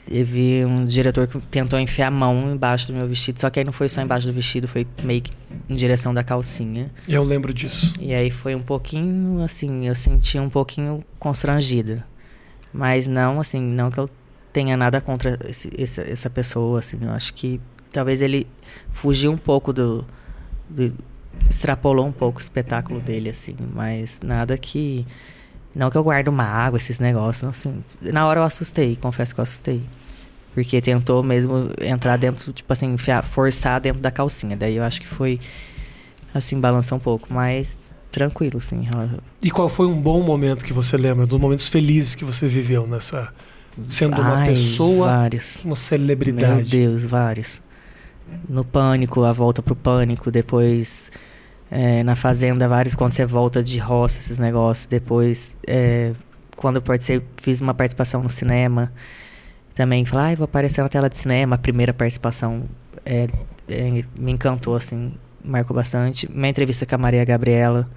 teve um diretor que tentou enfiar a mão embaixo do meu vestido só que aí não foi só embaixo do vestido foi meio que em direção da calcinha Eu lembro disso. e aí foi um pouquinho assim eu senti um pouquinho constrangida mas não assim não que eu tenha nada contra esse, esse- essa pessoa assim eu acho que talvez ele fugiu um pouco do, do extrapolou um pouco o espetáculo dele assim mas nada que não que eu guardo mágoa esses negócios assim na hora eu assustei confesso que eu assustei porque tentou mesmo entrar dentro tipo assim enfiar, forçar dentro da calcinha daí eu acho que foi assim balançou um pouco mas tranquilo sim E qual foi um bom momento que você lembra, dos momentos felizes que você viveu nessa sendo uma Ai, pessoa, vários uma Meu celebridade? Deus, vários. No pânico, a volta pro pânico, depois é, na fazenda, vários quando você volta de roça, esses negócios. Depois, é, quando eu participei, fiz uma participação no cinema, também falei, ah, vou aparecer na tela de cinema. A primeira participação é, é, me encantou, assim, marcou bastante. Minha entrevista com a Maria Gabriela.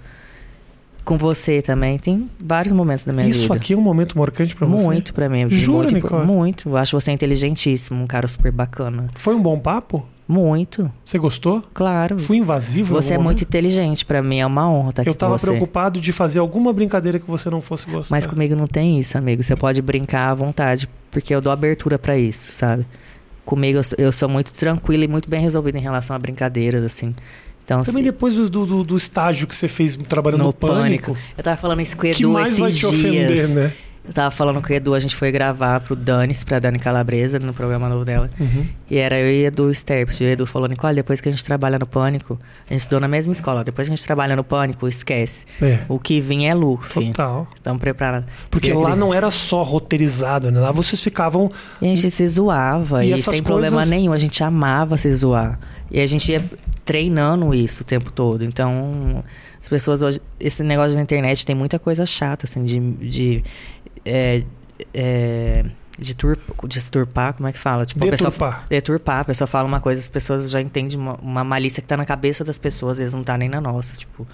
Com você também, tem vários momentos da minha Isso vida. aqui é um momento marcante pra você? Muito pra mim. Jura, muito, Nicole? muito. Eu acho você inteligentíssimo, um cara super bacana. Foi um bom papo? Muito, Você gostou? claro. Fui invasivo? Você é algum muito momento? inteligente, pra mim é uma honra estar aqui Eu tava preocupado de fazer alguma brincadeira que você não fosse gostar. Mas comigo não tem isso, amigo. Você pode brincar à vontade, porque eu dou abertura pra isso, sabe? comigo eu sou, eu sou muito tranquila e muito bem resolvida em relação a brincadeiras, assim. Então, Também se- depois do, do, do estágio que você fez trabalhando no, Pânico, Eu tava falando isso com o que Edu mais esses vai te ofender, né? Eu tava falando com o Edu, a gente foi gravar pro Danis, pra Dani Calabresa, no programa novo dela. Uhum. E era eu e Edu Sterps. E o Edu falou, Nicole, depois que a gente trabalha no Pânico, a gente estudou na mesma escola, depois que a gente trabalha no Pânico, esquece. É, O que vinha é lucro, total. Estamos preparados. Porque lá não era só roteirizado, né? Lá vocês ficavam. E a gente se zoava, E e, sem problema coisas- nenhum. A gente amava se zoar. E a gente ia treinando isso o tempo todo. Então, as pessoas hoje... Esse negócio da internet tem muita coisa chata, assim, de... de é, é, de, tur, de turpar, como é que fala? Tipo, a pessoa- Deturpar. deturpar, a pessoa fala uma coisa, as pessoas já entendem uma, uma malícia que tá na cabeça das pessoas, eles não tá nem na nossa, tipo.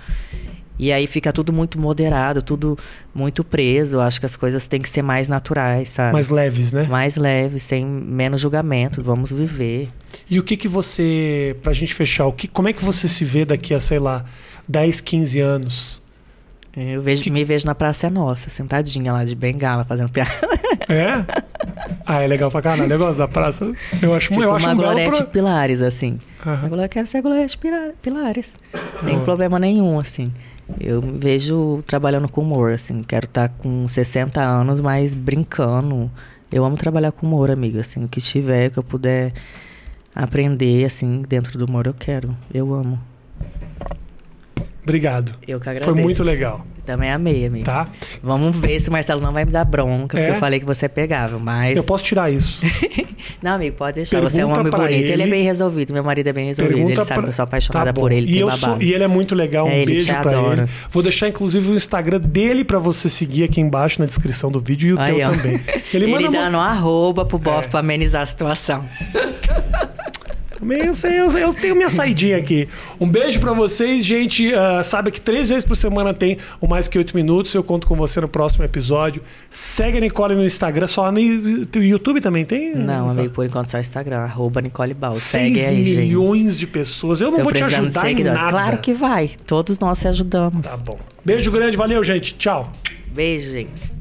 E aí fica tudo muito moderado, tudo muito preso. Acho que as coisas têm que ser mais naturais, sabe? Mais leves, né? mais leves, sem menos julgamento. Vamos viver. E o que que você, pra gente fechar, o que, como é que você se vê daqui a, sei lá, 10, 15 anos? Eu vejo, Que- me vejo na Praça é Nossa, sentadinha lá de bengala, fazendo piada. É? Ah, é legal pra caralho. Eu gosto da praça. Eu acho, tipo eu acho uma um Glorete pro... Pilares, assim. Agora eu quero ser Glorete Pira- Pilares. Sem Boa. problema nenhum, assim. Eu me vejo trabalhando com humor, assim. Quero estar com 60 anos, mas brincando. Eu amo trabalhar com humor, amigo. Assim, o que tiver, que eu puder aprender, assim, dentro do humor, eu quero. Eu amo. Obrigado. Eu que agradeço. Foi muito legal, Também amei, amigo. tá? Vamos ver se o Marcelo não vai me dar bronca, É? porque eu falei que você é pegável, mas. Eu posso tirar isso. Não, amigo, pode deixar. você é um Pergunta homem bonito. Ele... é ele. bem resolvido. Meu marido é bem resolvido. Ele sabe pra- que eu sou apaixonada Tá por ele, E, eu sou, e ele é muito legal. Um É, ele beijo te pra adora. ele. Vou deixar, inclusive, o Instagram dele pra você seguir aqui embaixo na descrição do vídeo e o Aí, teu ó. também. Ele, Ele, manda dando um arroba pro bofe É. pra amenizar a situação. Também eu sei, eu, sei, eu tenho minha saidinha aqui. Um beijo pra vocês, gente. Ah, sabe que três vezes por semana tem o Mais Que Oito Minutos. Eu conto com você no próximo episódio. Segue a Nicole no Instagram, só no YouTube também tem? Não, amigo, por enquanto só Instagram, arroba Nicole Bal. 6 Segue aí, gente. milhões de pessoas. Eu não Tô vou te ajudar em nada. Claro que vai. Todos nós se ajudamos. Tá bom. Beijo grande, valeu, gente. Tchau. Beijo, gente.